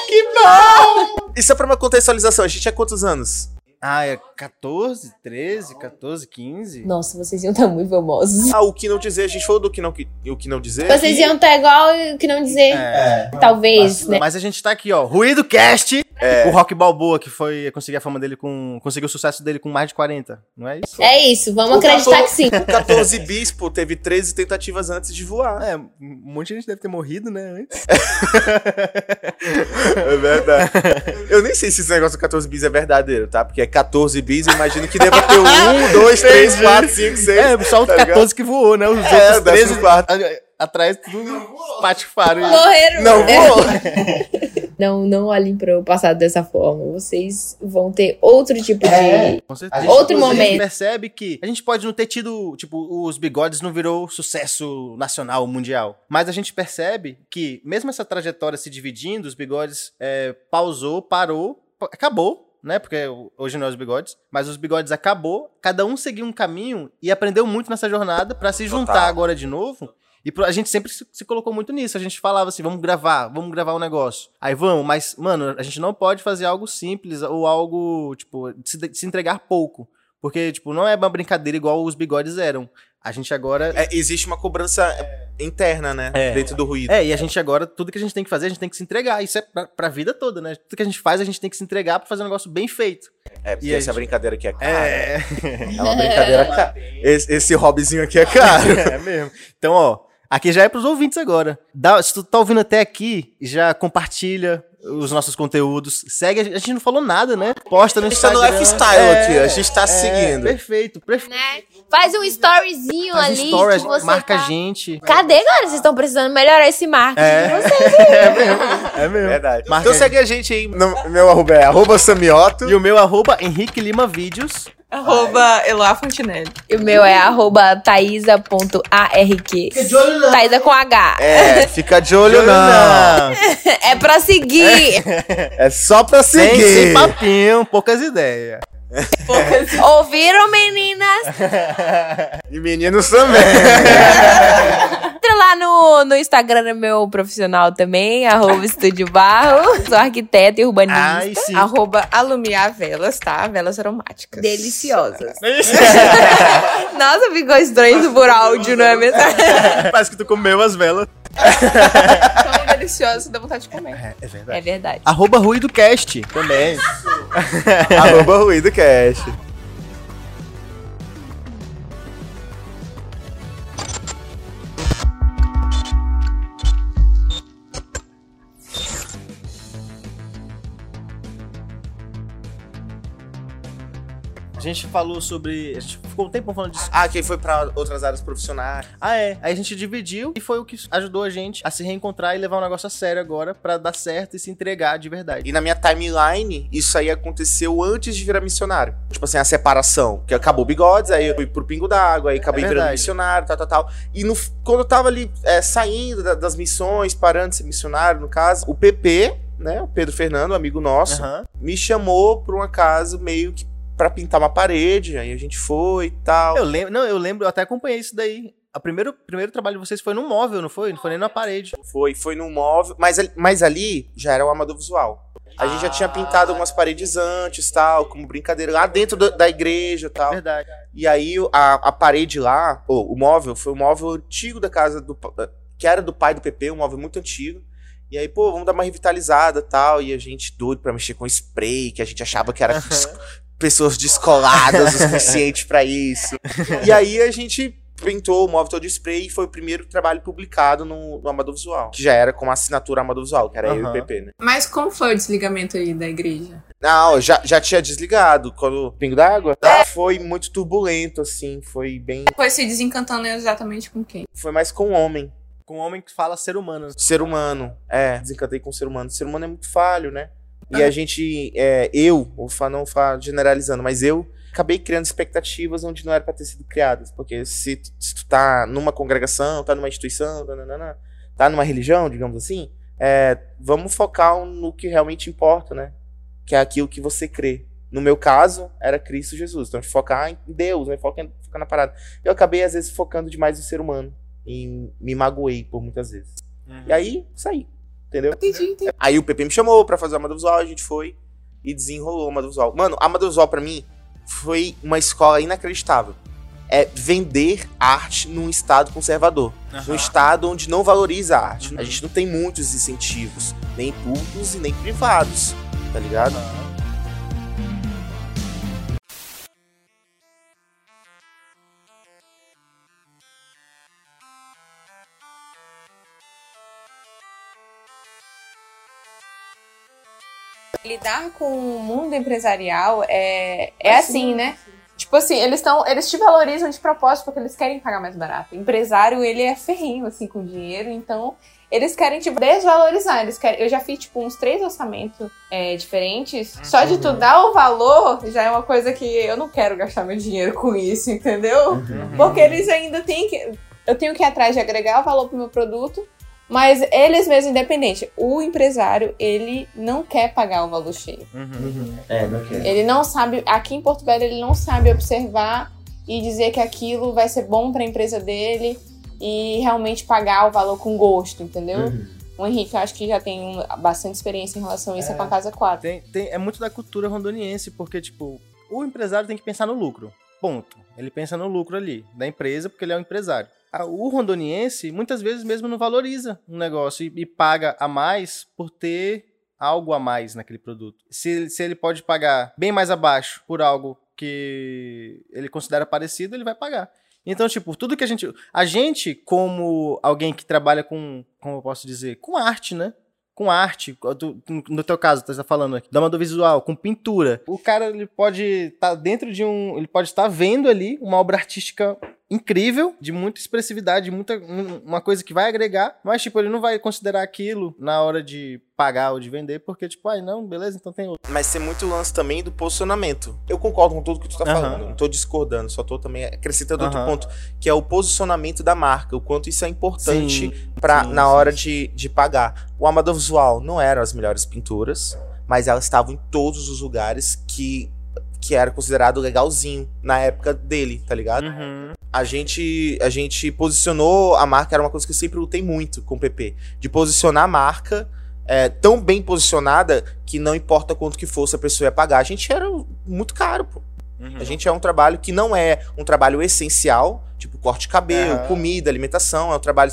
Que bom! E só pra uma contextualização, a gente tinha quantos anos? Ah, é 14, 13, 14, 15? Nossa, vocês iam estar muito famosos. Ah, o que não dizer, a gente falou do que não, que- o que não dizer. Vocês iam estar igual o que não dizer. É. Talvez, né? Mas a gente tá aqui, ó. Ruído Cast. O Rock Balboa, que foi conseguir a fama dele com. Conseguiu o sucesso dele com mais de 40. Não é isso? É isso, vamos O acreditar 14 que sim. O 14 bispo teve 13 tentativas antes de voar. É, um monte de gente deve ter morrido, né? Antes. É verdade. Eu nem sei se esse negócio do 14 bis é verdadeiro, tá? Porque é 14 bis, eu imagino que deva ter 1, 2, 3, 4, 5, 6. É, só o tá ligado? 14 que voou, né? Os É, outros 13. décimo quarto. a- atrás tudo patifaro. Morreram. Não vou! Não, não olhem para o passado dessa forma. Vocês vão ter outro tipo de. Com certeza. Outro A gente momento. percebe que a gente pode não ter tido, tipo, os bigodes não virou sucesso nacional, mundial. Mas a gente percebe que, mesmo essa trajetória se dividindo, os bigodes é, pausou, parou, pa- acabou. Né? Porque hoje não é os bigodes, mas os bigodes acabou. Cada um seguiu um caminho e aprendeu muito nessa jornada pra se juntar Total. agora de novo. E a gente sempre se, colocou muito nisso. A gente falava assim: vamos gravar, vamos gravar um negócio. Aí vamos, mas, mano, a gente não pode fazer algo simples ou algo, tipo, se entregar pouco. Porque, tipo, não é uma brincadeira igual os bigodes eram. A gente agora. É, existe uma cobrança interna, né? É. Dentro do ruído. É, e a gente agora, tudo que a gente tem que fazer, a gente tem que se entregar. Isso é pra, pra vida toda, né? Tudo que a gente faz, a gente tem que se entregar pra fazer um negócio bem feito. É, porque E essa gente- brincadeira aqui é cara. É, É uma brincadeira cara. Esse, esse hobbyzinho aqui é caro. é mesmo. Então, ó, aqui já é pros ouvintes agora. Dá, se tu tá ouvindo até aqui, já compartilha os nossos conteúdos. Segue, a gente, a gente não falou nada, né? Posta no A gente tá Instagram. no lifestyle aqui, a gente tá seguindo. Perfeito, perfeito. Né? Faz um storyzinho Faz ali. stories, que você marca tá... a gente. Cadê, galera? Vocês estão precisando melhorar esse marketing É. de vocês. É mesmo, é mesmo. Verdade. Marca então segue a gente aí. No, meu arroba é arroba Samioto. E o meu arroba Henrique Lima Vídeos. Arroba Eloá Fontinelli. E o meu é arroba taísa.arq. Taísa com H. É, fica de olho não. É pra seguir. É só pra Sem, seguir. sem papinho, poucas ideias. Ouviram, meninas? E meninos também. Lá no, no Instagram meu profissional também, arroba Estúdio Barro. Sou arquiteta e urbanista. Ai, sim. Arroba Alumiar Velas, tá? Velas aromáticas. Deliciosas. Nossa, ficou estranho por áudio, não é mesmo? Parece que tu comeu as velas. Tão deliciosa, dá vontade de comer. É, é verdade. É verdade. Arroba RuidoCast também. arroba Ruído gente falou sobre. A gente ficou um tempo falando disso. Ah, quem foi pra outras áreas profissionais. Ah, é. Aí a gente dividiu e foi o que ajudou a gente a se reencontrar e levar um negócio a sério agora pra dar certo e se entregar de verdade. E na minha timeline, isso aí aconteceu antes de virar missionário. Tipo assim, a separação. Que acabou o bigodes, aí eu fui pro Pingo d'Água, aí acabei É virando missionário, tal, tal, tal. E no, quando eu tava ali é, saindo da- das missões, parando de ser missionário, no caso, o PP, né, o Pedro Fernando, amigo nosso, Aham. me chamou pra uma casa meio que pra pintar uma parede, aí a gente foi e tal. Eu lembro, não, eu lembro, eu até acompanhei isso daí. O primeiro, primeiro trabalho de vocês foi num móvel, não foi? Não foi nem na parede. Foi, foi num móvel, mas, ali- mas ali já era o amador visual. A gente já tinha pintado algumas paredes antes, tal, como brincadeira, lá dentro do- da igreja tal. Verdade. E aí a, a parede lá, o móvel, foi um móvel antigo da casa do. que era do pai do PP, um móvel muito antigo. E aí, pô, vamos dar uma revitalizada tal. E a gente doido pra mexer com spray, que a gente achava que era pessoas descoladas o suficiente pra isso. E aí a gente pintou o móvel todo de spray e foi o primeiro trabalho publicado no, no Amador Visual. Que já era com a assinatura Amador Visual, que era eu e o. PP, né? Mas como foi o desligamento aí da igreja? Não, já, já tinha desligado. Quando o Pingo d'Água foi muito turbulento, assim. Foi bem. Foi se desencantando exatamente com quem? Foi mais com o homem. Com um homem que fala ser humano. Ser humano. É, desencantei com o ser humano. O ser humano é muito falho, né? E a gente, é, eu, vou fa- não falar generalizando, mas eu acabei criando expectativas onde não era pra ter sido criadas. Porque se, tu- se tu tá numa congregação, tá numa instituição, nananana, tá numa religião, digamos assim, é, vamos focar no que realmente importa, né? Que é aquilo que você crê. No meu caso, era Cristo Jesus. Então, focar em Deus, né? Focar, focar na parada. Eu acabei, às vezes, focando demais no ser humano. E me magoei por muitas vezes. E aí, saí. Entendeu? Entendi, entendi. Aí o PP me chamou pra fazer o Amado Visual, a gente foi e desenrolou o Amado Visual. Mano, a Amado Visual pra mim foi uma escola inacreditável. É vender arte num estado conservador. Num estado onde não valoriza a arte. Uhum. A gente não tem muitos incentivos, nem públicos e nem privados, tá ligado? Lidar com o mundo empresarial é, é assim, né? Tipo, Tipo assim, eles estão. Eles te valorizam de propósito porque eles querem pagar mais barato. O empresário, ele é ferrinho, assim, com dinheiro, então eles querem te desvalorizar. Eles querem, eu já fiz, tipo, uns três orçamentos é, diferentes. Só de tu dar o valor já é uma coisa que eu não quero gastar meu dinheiro com isso, entendeu? Porque eles ainda têm que. Eu tenho que ir atrás de agregar o valor pro meu produto. Mas eles mesmos, independente, o empresário, ele não quer pagar o valor cheio. É, não quero. Ele não sabe, aqui em Porto Velho, ele não sabe observar e dizer que aquilo vai ser bom para a empresa dele e realmente pagar o valor com gosto, entendeu? Uhum. O Henrique, eu acho que já tem um- bastante experiência em relação a isso é. com a Casa 4. Tem, tem- é muito da cultura rondoniense, porque, tipo, o empresário tem que pensar no lucro. Ponto. Ele pensa no lucro ali, da empresa, porque ele é um empresário. O rondoniense, muitas vezes mesmo não valoriza um negócio e, e paga a mais por ter algo a mais naquele produto. Se, se ele pode pagar bem mais abaixo por algo que ele considera parecido, ele vai pagar. Então, tipo, tudo que a gente. A gente, como alguém que trabalha com. Como eu posso dizer? Com arte, né? Com arte. No teu caso, tu tá falando aqui, da visual, com pintura. O cara, ele pode estar dentro de um. Ele pode estar vendo ali uma obra artística incrível, de muita expressividade, muita, um- uma coisa que vai agregar, mas, tipo, ele não vai considerar aquilo na hora de pagar ou de vender, porque, tipo, ai, não, beleza, então tem outro. Mas tem muito lance também do posicionamento. Eu concordo com tudo que tu tá Aham. falando. Não tô discordando, só tô também acrescentando outro Aham. ponto, que é o posicionamento da marca. O quanto isso é importante sim, na sim, hora. De, de pagar. O Amador Visual não eram as melhores pinturas, mas elas estavam em todos os lugares que, que era considerado legalzinho na época dele, tá ligado? Uhum. a gente a gente posicionou a marca, era uma coisa que eu sempre lutei muito com o PP, de posicionar a marca é, tão bem posicionada que não importa quanto que fosse a pessoa ia pagar. A gente era muito caro, pô. Uhum. A gente é um trabalho que não é um trabalho essencial, tipo corte de cabelo, Aham. comida, alimentação, é um trabalho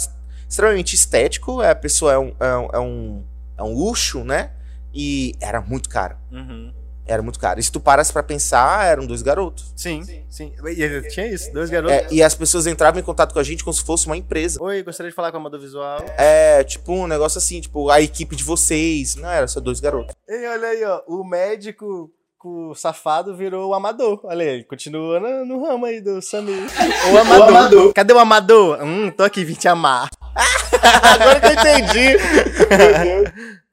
extremamente estético, é, a pessoa é um, é, um, é, um, é um luxo, né? E era muito caro. Uhum. Era muito caro. E se tu parasse pra pensar, eram dois garotos. Sim, sim. E ele tinha isso, dois garotos. É, e as pessoas entravam em contato com a gente como se fosse uma empresa. Oi, gostaria de falar com a Amador Visual. É, tipo, um negócio assim, tipo, a equipe de vocês. Não, era só dois garotos. Ei, olha aí, ó. O médico com o safado virou o amador. Olha aí, continua no, no ramo aí do Samir. O amador. Cadê o amador? Hum, tô aqui, vim te amar. Agora que eu entendi.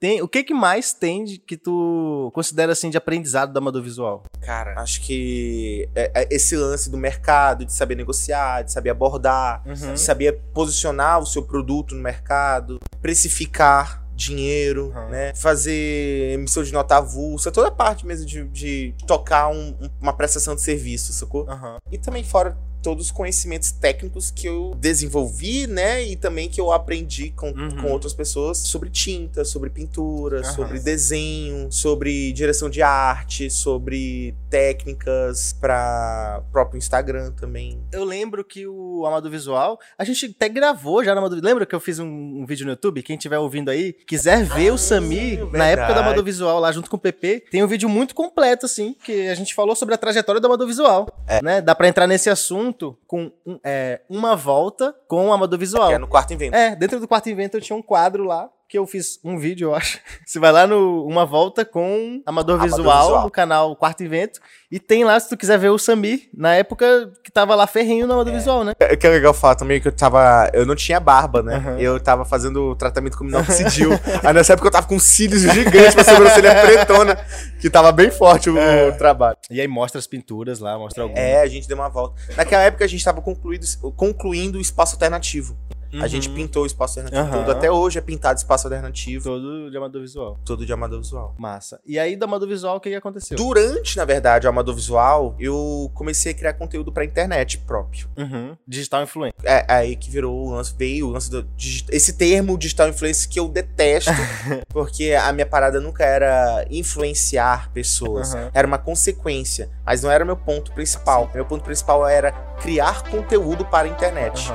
Tem, o que que mais tem de, que tu considera assim de aprendizado do amador visual? Cara, acho que é- é esse lance do mercado, de saber negociar, de saber abordar, Uhum. de saber posicionar o seu produto no mercado, precificar dinheiro, Uhum. né? Fazer emissão de nota avulsa, toda a parte mesmo de, de tocar um- um- uma prestação de serviço, sacou? Aham. E também fora todos os conhecimentos técnicos que eu desenvolvi, né? E também que eu aprendi com, Uhum. com outras pessoas sobre tinta, sobre pintura, Aham. sobre desenho, sobre direção de arte, sobre técnicas para próprio Instagram também. Eu lembro que o Amador Visual, a gente até gravou já no Amador Lembra que eu fiz um, um vídeo no YouTube? Quem estiver ouvindo aí, quiser ver o Samir na época do Amador Visual lá junto com o PP, tem um vídeo muito completo, assim, que a gente falou sobre a trajetória do Amador Visual. Né? Dá pra entrar nesse assunto com um- é, uma volta com o Amador Visual. Que é no quarto invento. É, dentro do quarto invento eu tinha um quadro lá que eu fiz um vídeo, eu acho. Você vai lá no Uma Volta com Amador, Amador Visual, Visual. no canal Quarto Invento. E tem lá, se tu quiser ver o Samir, na época que tava lá ferrinho no Amador Visual, né? É que é legal falar também que eu tava. Eu não tinha barba, né? Aham. Eu tava fazendo tratamento com minoxidil. Aí nessa época eu tava com cílios gigantes, uma sobrancelha pretona, que tava bem forte o, É. o trabalho. E aí mostra as pinturas lá, mostra algumas. É, a gente deu uma volta. Naquela época a gente tava concluído, concluindo o espaço alternativo. A Uhum. gente pintou o espaço alternativo Aham. todo. Até hoje é pintado espaço alternativo, Todo de Amador Visual. todo de amador visual. Massa. E aí do Amador Visual, o que, que aconteceu? Durante, na verdade, o amador visual, eu comecei a criar conteúdo pra internet próprio. Uhum. Digital Influencer. É aí que virou o lance, veio o lance do esse termo digital influencer que eu detesto, porque a minha parada nunca era influenciar pessoas, era uma consequência, mas não era o meu ponto principal. Meu ponto principal era criar conteúdo para a internet.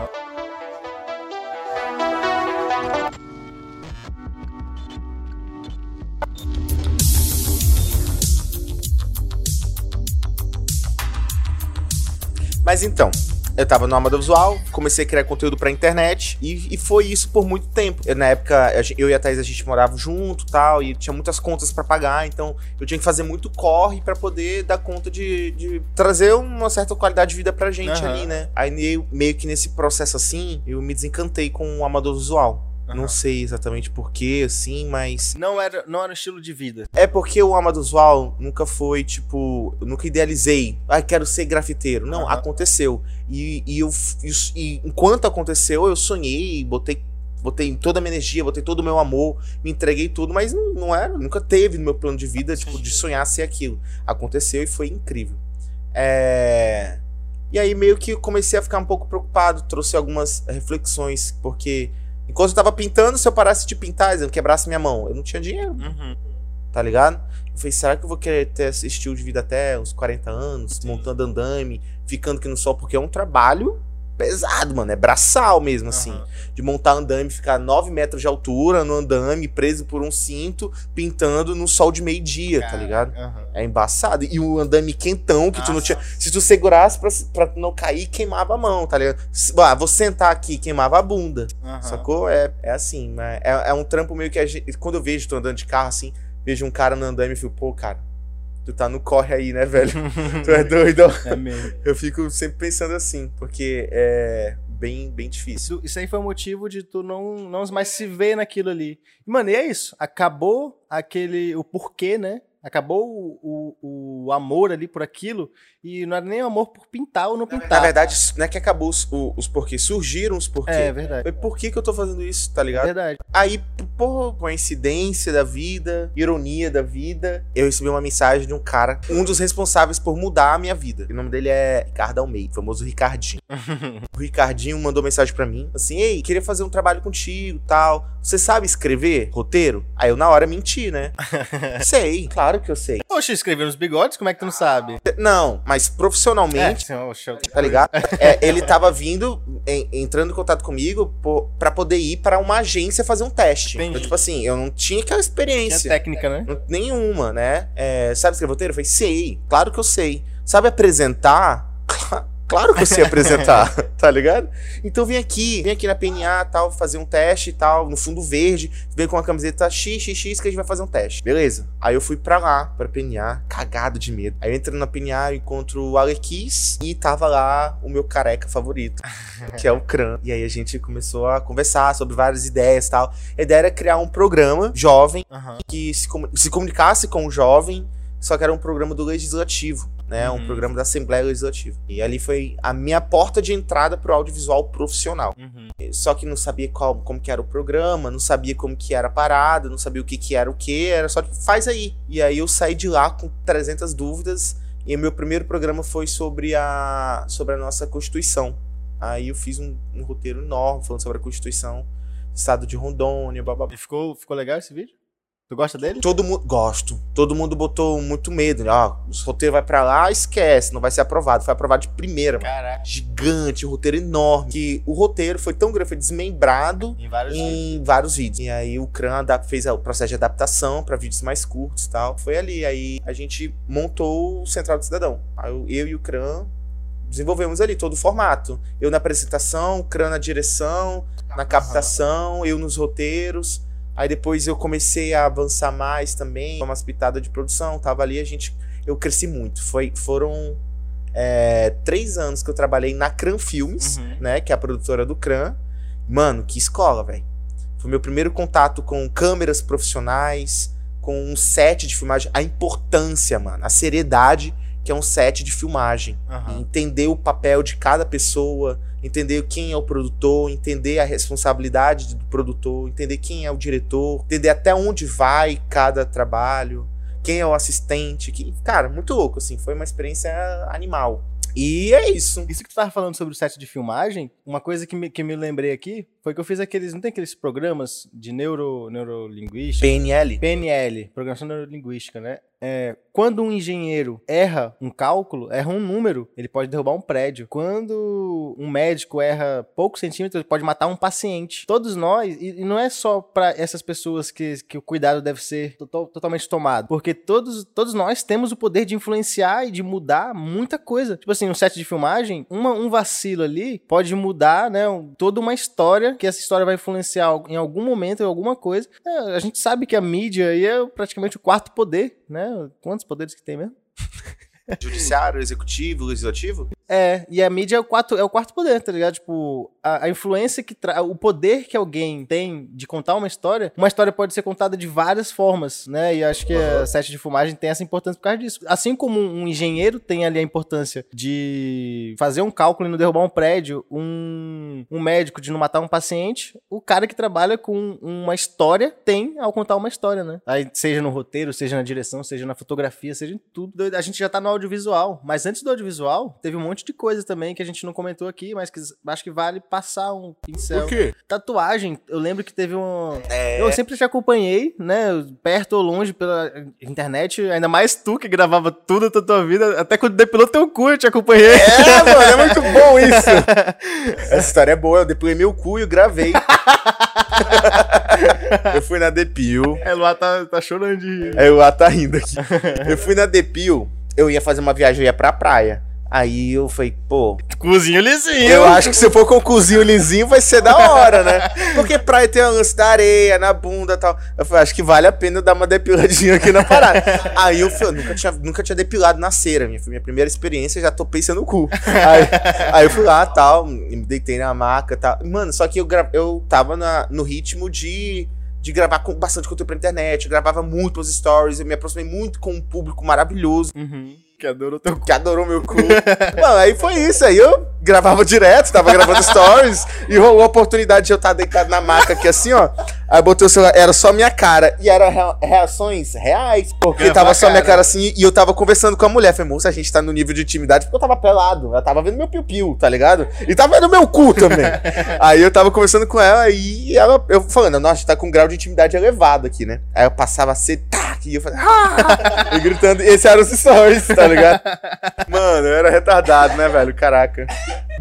Mas então, eu tava no Amada Visual, comecei a criar conteúdo pra internet e, e foi isso por muito tempo. Eu, na época, eu e a Thaís, a gente morava junto tal, e tinha muitas contas pra pagar, então eu tinha que fazer muito corre pra poder dar conta de, de trazer uma certa qualidade de vida pra gente Aham. ali, né? Aí meio, meio que nesse processo assim, eu me desencantei com o Amador Visual. Não Aham. sei exatamente porquê, assim, mas Não era, não era um estilo de vida. é porque o Amado Visual nunca foi, tipo, eu nunca idealizei, ah, quero ser grafiteiro. Não, Aham. aconteceu. E, e eu, e, enquanto aconteceu, eu sonhei, botei, botei toda a minha energia, botei todo o meu amor, me entreguei tudo, mas não, não era, nunca teve no meu plano de vida, tipo, de sonhar ser aquilo. Aconteceu e foi incrível. É... E aí meio que comecei a ficar um pouco preocupado, trouxe algumas reflexões, porque enquanto eu tava pintando, se eu parasse de pintar, eu quebrasse minha mão, eu não tinha dinheiro tá ligado? Eu falei, será que eu vou querer ter esse estilo de vida até uns 40 anos, montando andame, ficando aqui no sol? Porque é um trabalho pesado, mano. É braçal mesmo, assim. Aham. De montar andame, ficar 9 metros de altura no andame, preso por um cinto, pintando no sol de meio-dia, tá ligado? Aham. É embaçado. E o andame quentão, que tu não Nossa. tinha. Se tu segurasse pra, pra não cair, queimava a mão, tá ligado? Ah, vou sentar aqui, queimava a bunda. Aham. Sacou? É, é assim, mas é, é um trampo meio que a gente, quando eu vejo tu andando de carro assim, vejo um cara no andame e fico, pô, cara, tu tá no corre aí, né, velho? tu é doido. É mesmo. Eu fico sempre pensando assim, porque é bem, bem difícil. Isso, isso aí foi o motivo de tu não, não mais se ver naquilo ali. Mano, e é isso. Acabou aquele. o porquê, né? Acabou o, o, o amor ali por aquilo. E não era nem amor por pintar ou não Na pintar. verdade, não é que acabou os, os porquês, surgiram os porquês. É verdade. Foi por que, que eu tô fazendo isso, tá É ligado? verdade. Aí, por coincidência da vida, ironia da vida, eu recebi uma mensagem de um cara, um dos responsáveis por mudar a minha vida. O nome dele é Ricardo Almeida, famoso Ricardinho. o Ricardinho mandou mensagem pra mim, assim: Ei, queria fazer um trabalho contigo tal. Você sabe escrever roteiro? Aí eu, na hora, menti, né? sei, claro que eu sei. Poxa, escreveu nos bigodes? Como é que tu não sabe? Não, mas profissionalmente. É, eu- Tá ligado? É, ele tava vindo, em- entrando em contato comigo pra poder ir pra uma agência fazer um teste. Entendi. Então, tipo assim, eu não tinha aquela Tinha experiência. técnica, né? Não- Nenhuma, né? É, sabe escrever roteiro? Eu falei, sei, claro que eu sei. Sabe apresentar? Cla- Claro que eu sei apresentar, tá ligado? Então vem aqui, vem aqui na PNA tal, fazer um teste e tal, no fundo verde, vem com uma camiseta XXX que a gente vai fazer um teste. Beleza. Aí eu fui pra lá, pra PNA, cagado de medo. Aí eu entro na PNA, eu encontro o Alequis e tava lá o meu careca favorito, que é o Cran. E aí a gente começou a conversar sobre várias ideias e tal. A ideia era criar um programa jovem Aham. que se, comu- se comunicasse com o jovem, só que era um programa do legislativo, né? Um Uhum. programa da Assembleia Legislativa. E ali foi a minha porta de entrada pro audiovisual profissional. Uhum. Só que não sabia qual, como que era o programa, não sabia como que era a parada, não sabia o que que era o que, era só tipo, faz aí. E aí eu saí de lá com 300 dúvidas e o meu primeiro programa foi sobre a, sobre a nossa Constituição. Aí eu fiz um, um roteiro enorme falando sobre a Constituição, do Estado de Rondônia, blá blá blá. E ficou, ficou legal esse vídeo? Tu gosta dele? Todo mundo. Gosto. Todo mundo botou muito medo. Né? Ó, o roteiro vai pra lá, esquece, não vai ser aprovado. Foi aprovado de primeira, mano. Caraca. Gigante, um roteiro enorme. Que o roteiro foi tão grande, foi desmembrado Em vários vídeos. em vários vídeos. E aí o Cran adap- fez o processo de adaptação pra vídeos mais curtos e tal. Foi ali. Aí a gente montou o Central do Cidadão. Aí eu, e o Cran desenvolvemos ali todo o formato. Eu na apresentação, o Cran na direção, na captação, eu nos roteiros. Aí depois eu comecei a avançar mais também, umas pitadas de produção, tava ali, a gente. Eu cresci muito. Foi, foram é, três anos que eu trabalhei na Cran Filmes, Uhum. né? Que é a produtora do Cran. Mano, que escola, velho. Foi meu primeiro contato com câmeras profissionais, com um set de filmagem. A importância, mano, a seriedade que é um set de filmagem Aham. entender o papel de cada pessoa, entender quem é o produtor, entender a responsabilidade do produtor, entender quem é o diretor, entender até onde vai cada trabalho, quem é o assistente, que, cara, muito louco, assim, foi uma experiência animal. E é isso. Isso que tu tava falando sobre o set de filmagem, uma coisa que me, que me lembrei aqui foi que eu fiz aqueles. Não tem aqueles programas de neuro, neurolinguística? PNL. PNL, Programação Neurolinguística, né? É, quando um engenheiro erra um cálculo, erra um número, ele pode derrubar um prédio. Quando um médico erra poucos centímetros, ele pode matar um paciente. Todos nós, e, não é só para essas pessoas que, que o cuidado deve ser to totalmente tomado, porque todos, todos nós temos o poder de influenciar e de mudar muita coisa. Tipo assim, um set de filmagem, uma, um vacilo ali pode mudar, né, toda uma história, que essa história vai influenciar em algum momento, em alguma coisa. É, a gente sabe que a mídia aí é praticamente o quarto poder, né? Quantos poderes que tem mesmo? Judiciário, executivo, legislativo? É, e a mídia é o quarto, é o quarto poder, tá ligado? Tipo, a, a influência que traz. O poder que alguém tem de contar uma história, uma história pode ser contada de várias formas, né? E acho que a sete de filmagem tem essa importância por causa disso. Assim como um engenheiro tem ali a importância de fazer um cálculo e não derrubar um prédio, um, um médico de não matar um paciente, o cara que trabalha com uma história tem ao contar uma história, né? Aí, seja no roteiro, seja na direção, seja na fotografia, seja em tudo. A gente já tá no audiovisual, mas antes do audiovisual, teve um monte de coisa também que a gente não comentou aqui, mas que acho que vale passar um pincel. Por quê? Tatuagem, eu lembro que teve um. É. Eu sempre te acompanhei, né? Perto ou longe pela internet, ainda mais tu que gravava tudo da tua vida. Até quando depilou teu cu, eu te acompanhei. É, mano, é muito bom isso. Essa história é boa, eu depilei meu cu e eu gravei. eu fui na Depil. É, Luá tá, tá chorando de rir. É, o Luá tá rindo aqui. Eu fui na Depil, eu ia fazer uma viagem, eu ia pra praia. Aí eu falei, pô. Cozinho lisinho. Eu acho que se eu for com o cozinho lisinho vai ser da hora, né? Porque praia tem o lance da areia, na bunda e tal. Eu falei, acho que vale a pena eu dar uma depiladinha aqui na parada. Aí eu, falei, eu nunca tinha, nunca tinha depilado na cera. Minha, foi minha primeira experiência, já tô pensando no cu. Aí, aí eu fui lá tal, me deitei na maca e tal. Mano, só que eu, eu tava na, no ritmo de de gravar com bastante conteúdo pra internet, eu gravava muito os stories, eu me aproximei muito com um público maravilhoso. Uhum. Que adorou teu Que adorou meu cu. Mano, aí foi isso. Aí eu gravava direto, tava gravando stories e rolou a oportunidade de eu estar deitado na maca aqui assim, ó. Aí eu botei o celular, era só minha cara. E era rea- reações reais, porque tava só minha cara. assim e eu tava conversando com a mulher. Falei, moça, a gente tá no nível de intimidade porque eu tava pelado. Ela tava vendo meu piu-piu, tá ligado? E tava vendo meu cu também. aí eu tava conversando com ela e ela, eu falando, nossa, tá com um grau de intimidade elevado aqui, né? Aí eu passava a ser tac, e eu falei, ah! e gritando, e esses eram os stories, tá ligado? Mano, eu era retardado, né, velho? Caraca.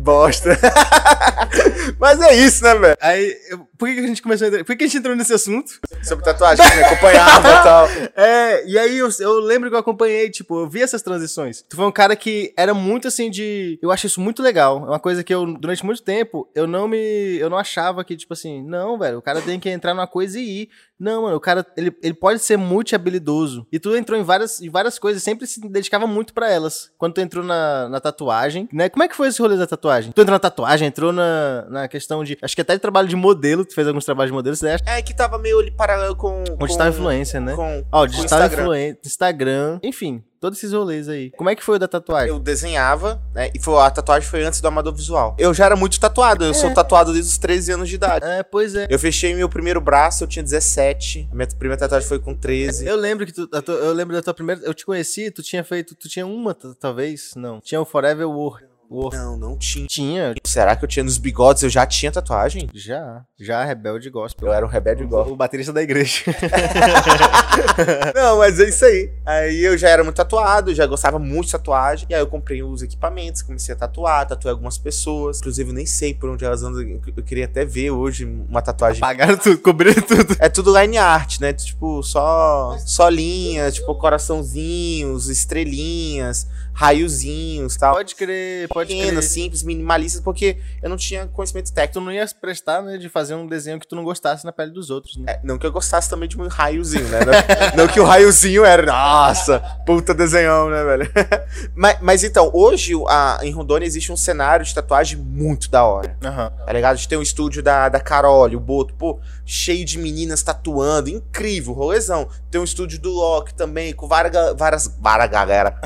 Bosta. Mas é isso, né, velho? Aí, eu- por que a gente começou a? Por que que a gente entrou nesse assunto? Sobre tatuagem, que me acompanhava e tal. É, e aí eu, eu lembro que eu acompanhei, tipo, eu vi essas transições. Tu foi um cara que era muito assim de. Eu acho isso muito legal. É uma coisa que eu, durante muito tempo, eu não me. Eu não achava que, tipo assim, não, velho, o cara tem que entrar numa coisa e ir. Não, mano, o cara, ele, ele pode ser multi-habilidoso. E tu entrou em várias, em várias coisas, sempre se dedicava muito pra elas. Quando tu entrou na, na tatuagem, né? Como é que foi esse rolê da tatuagem? Tu entrou na tatuagem, entrou na, na questão de. Acho que até de trabalho de modelo, tu fez alguns trabalhos de modelo, você acha? É que tava meio ali paralelo com. Com digital influencer, né? Com, Ó, com digital Instagram. influencer, Instagram, enfim, todos esses rolês aí. Como é que foi o da tatuagem? Eu desenhava, né? E foi, a tatuagem foi antes do amador visual. Eu já era muito tatuado, eu É. sou tatuado desde os 13 anos de idade. É, pois é. Eu fechei meu primeiro braço, eu tinha 17. A minha primeira tatuagem foi com 13. Eu lembro que tu, eu lembro da tua primeira, eu te conheci, tu tinha feito, tu tinha uma talvez, não. Tinha o Forever War. Não, não tinha. Tinha, Será que eu tinha nos bigodes? Eu já tinha tatuagem? já, já Rebelde Gospel. Eu era um rebelde igual. O baterista da igreja. Não, mas é isso aí. Aí eu já era muito tatuado, já gostava muito de tatuagem. E aí eu comprei os equipamentos, comecei a tatuar, tatuei algumas pessoas. Inclusive, eu nem sei por onde elas andam. Eu queria até ver hoje uma tatuagem. Pagaram tudo, cobriram tudo. É tudo line art, né? Tipo, só, só linhas, tipo, coraçãozinhos, estrelinhas, raiozinhos tal. Pode crer, pode Pequenas, crer. simples, minimalistas, porque eu não tinha conhecimento técnico. Tu não ia prestar, né, de fazer um desenho que tu não gostasse na pele dos outros, né? É, não que eu gostasse também de um raiozinho, né? Não, não que o raiozinho era, nossa, puta desenhão, né, velho? mas, mas então, hoje a- em Rondônia existe um cenário de tatuagem muito da hora, Aham. tá ligado? A gente tem um estúdio da, da Carole, o Boto, pô, cheio de meninas tatuando, incrível, rolezão. Tem um estúdio do Loki também, com várias, ga- várias, várias galera,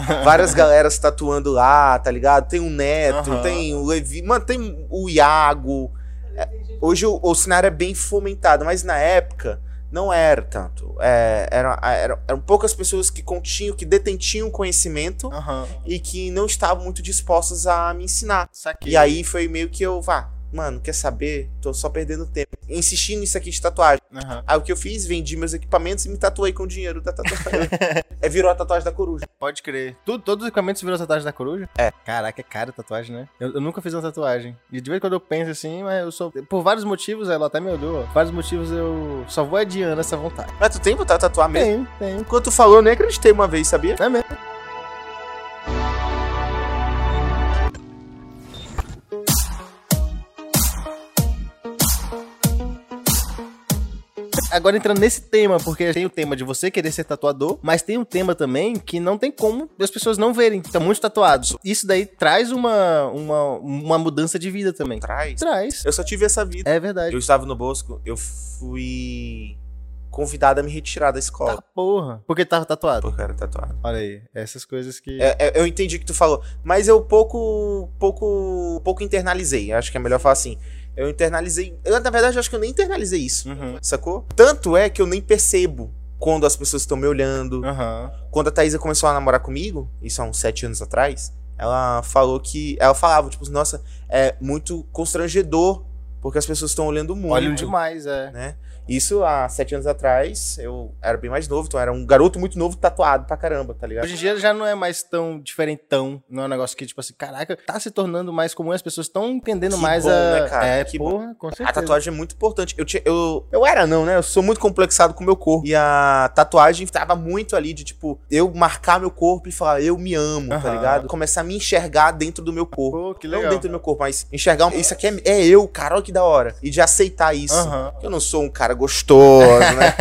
várias galeras tatuando lá, tá ligado? Tem o Neto, Aham. tem o Levi, mano, tem o Iago. É, hoje o, o cenário é bem fomentado, mas na época não era tanto. É, era, era- eram poucas pessoas que continham, que detentinham conhecimento Aham. e que não estavam muito dispostas a me ensinar. Saquei. E aí foi meio que eu, vá, mano, quer saber? Tô só perdendo tempo. Insistindo nisso aqui de tatuagem. Aham. Aí o que eu fiz? Vendi meus equipamentos e me tatuei com o dinheiro da tatuagem. é, virou a tatuagem da coruja. Pode crer. Tudo, todos os equipamentos viram tatuagem da coruja? É. Caraca, é caro a tatuagem, né? Eu, eu nunca fiz uma tatuagem. E de vez em quando eu penso assim, mas eu sou. Por vários motivos, ela até me olhou. ó. Por vários motivos eu só vou adiando essa vontade. Mas tu tem vontade de tatuar mesmo? Tenho, tenho. Quando tu falou, eu nem acreditei uma vez, sabia? É mesmo. Agora entrando nesse tema, porque tem o tema de você querer ser tatuador, mas tem um tema também que não tem como as pessoas não verem. Estão muitos tatuados. Isso daí traz uma, uma, uma mudança de vida também. Traz. Traz. Eu só tive essa vida. É verdade. Eu estava no Bosco, eu fui convidado a me retirar da escola. Tá porra. Porque tava tatuado. Porque era tatuado. Olha aí, essas coisas que. É, é, eu entendi o que tu falou, mas eu pouco, pouco, pouco internalizei. Acho que é melhor falar assim. Eu internalizei. Eu, na verdade, acho que eu nem internalizei isso. Uhum. Sacou? Tanto é que eu nem percebo quando as pessoas estão me olhando. Aham. Quando a Thaisa começou a namorar comigo, isso há uns sete anos atrás, ela falou que. Ela falava, tipo, nossa, é muito constrangedor, porque as pessoas estão olhando muito. Olham demais, é. né? Isso há sete anos atrás, eu era bem mais novo, então era um garoto muito novo tatuado pra caramba, tá ligado? Hoje em dia já não é mais tão diferentão. Não é um negócio que, tipo assim, caraca, tá se tornando mais comum, as pessoas estão entendendo Que mais bom, a. né, cara? É, Que porra, com certeza. A tatuagem é muito importante. Eu, tinha, eu, eu era, não, né? Eu sou muito complexado com o meu corpo. E a tatuagem tava muito ali de, tipo, eu marcar meu corpo e falar, eu me amo, tá ligado? Começar a me enxergar dentro do meu corpo. Pô, que Não legal. dentro do meu corpo, mas enxergar, isso aqui é, é eu, cara, olha que da hora. E de aceitar isso. Eu não sou um cara gostoso, né?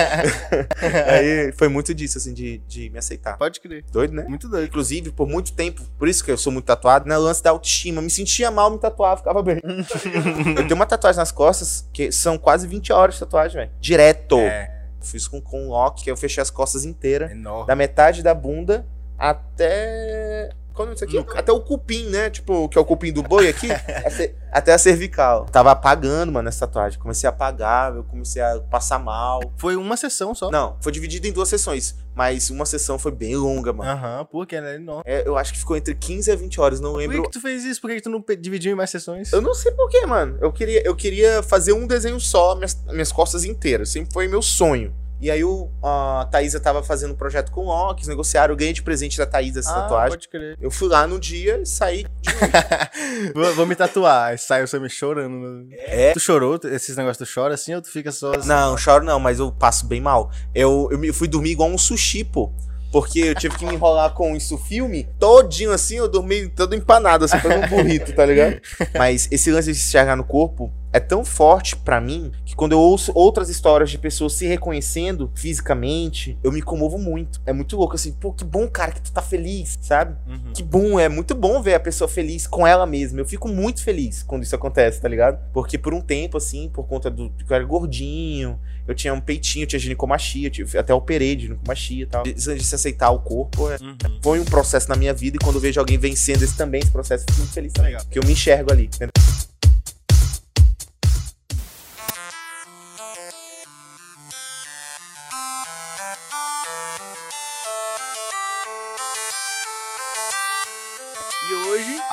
Aí foi muito disso, assim, de, de me aceitar. Pode crer. Doido, né? Muito doido. Inclusive, por muito tempo, por isso que eu sou muito tatuado, né? O lance da autoestima. Me sentia mal, me tatuava, ficava bem. eu tenho uma tatuagem nas costas, que são quase 20 horas de tatuagem, velho. Direto. É, Fiz com, com um lock, que eu fechei as costas inteiras. enorme. Da metade da bunda até. Qual é isso aqui? Até o cupim, né? Tipo, que é o cupim do boi aqui. até, até a cervical. Tava apagando, mano, essa tatuagem. Comecei a apagar, eu comecei a passar mal. Foi uma sessão só. Não, foi dividido em duas sessões. Mas uma sessão foi bem longa, mano. Aham, porque ela é enorme. É, eu acho que ficou entre 15 a 20 horas, não Por lembro. que, que tu fez isso? Por que, que tu não dividiu em mais sessões? Eu não sei porquê, mano. Eu queria, eu queria fazer um desenho só, minhas, minhas costas inteiras. Sempre foi meu sonho. E aí o, a Thaísa tava fazendo um projeto com o Locks, negociaram, eu ganhei de presente da Thaísa essa ah, tatuagem. pode crer. Eu fui lá no dia e saí de vou, vou me tatuar. Aí sai você me chorando. É. Tu chorou? Esses negócios tu chora assim ou tu fica só assim? Não, choro não, mas eu passo bem mal. Eu, eu fui dormir igual um sushi, pô. Porque eu tive que me enrolar com isso filme todinho assim, eu dormi todo empanado, assim, fazendo um burrito, tá ligado? Mas esse lance de se enxergar no corpo é tão forte pra mim que quando eu ouço outras histórias de pessoas se reconhecendo fisicamente, eu me comovo muito. É muito louco, assim, pô, que bom, cara, que tu tá feliz, sabe? Uhum. Que bom, é muito bom ver a pessoa feliz com ela mesma. Eu fico muito feliz quando isso acontece, tá ligado? Porque por um tempo, assim, por conta do que eu era gordinho, eu tinha um peitinho, eu tinha ginecomastia, eu tive, até operei de ginecomastia e tal. De, de se aceitar o corpo, é- Uhum. foi um processo na minha vida e quando eu vejo alguém vencendo esse também, esse processo, eu fico muito feliz também. Legal. Porque eu me enxergo ali. entendeu?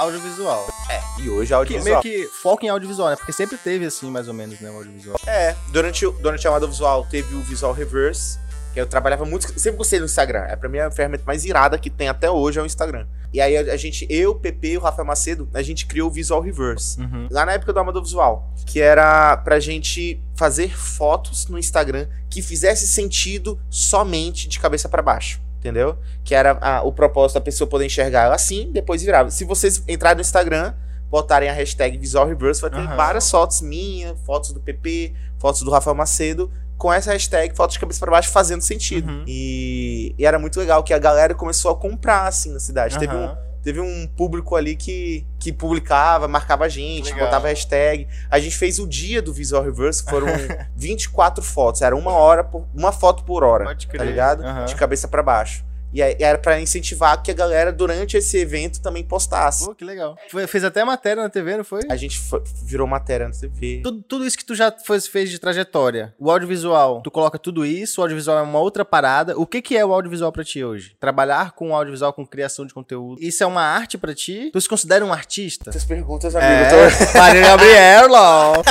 Audiovisual. É, e hoje é Que audiovisual. meio que foca em audiovisual, né? Porque sempre teve assim, mais ou menos, né, o audiovisual. É, durante, durante a moda visual teve o Visual Reverse, que eu trabalhava muito, sempre gostei do Instagram. É pra mim a ferramenta mais irada que tem até hoje é o Instagram. E aí a, gente, eu, Pepe e o Rafael Macedo, a gente criou o Visual Reverse. Uhum. Lá na época do Amador Visual, que era pra gente fazer fotos no Instagram que fizesse sentido somente de cabeça pra baixo. Entendeu? Que era a- o propósito da pessoa poder enxergar ela assim, depois virava. Se vocês entrarem no Instagram, botarem a hashtag Visual Reverse, vai ter Aham. várias fotos minhas, fotos do PP, fotos do Rafael Macedo, com essa hashtag fotos de cabeça pra baixo fazendo sentido. Uhum. E, e era muito legal que a galera começou a comprar assim na cidade. Teve um. Teve um público ali que, que publicava, marcava a gente, Legal. botava hashtag. A gente fez o dia do Visual Reverse, foram 24 fotos, era uma hora por, uma foto por hora, Pode crer. tá ligado? Aham. De cabeça pra baixo. E era pra incentivar que a galera, durante esse evento, também postasse. Pô, que legal. Foi- fez até matéria na TV, não foi? A gente foi- virou matéria na TV. Tudo, tudo isso que tu já fez, fez de trajetória. O audiovisual, tu coloca tudo isso, o audiovisual é uma outra parada. O que que é o audiovisual pra ti hoje? Trabalhar com o audiovisual, com criação de conteúdo. Isso é uma arte pra ti? Tu se considera um artista? Essas perguntas, amigo. É, tô- Maria Gabriela.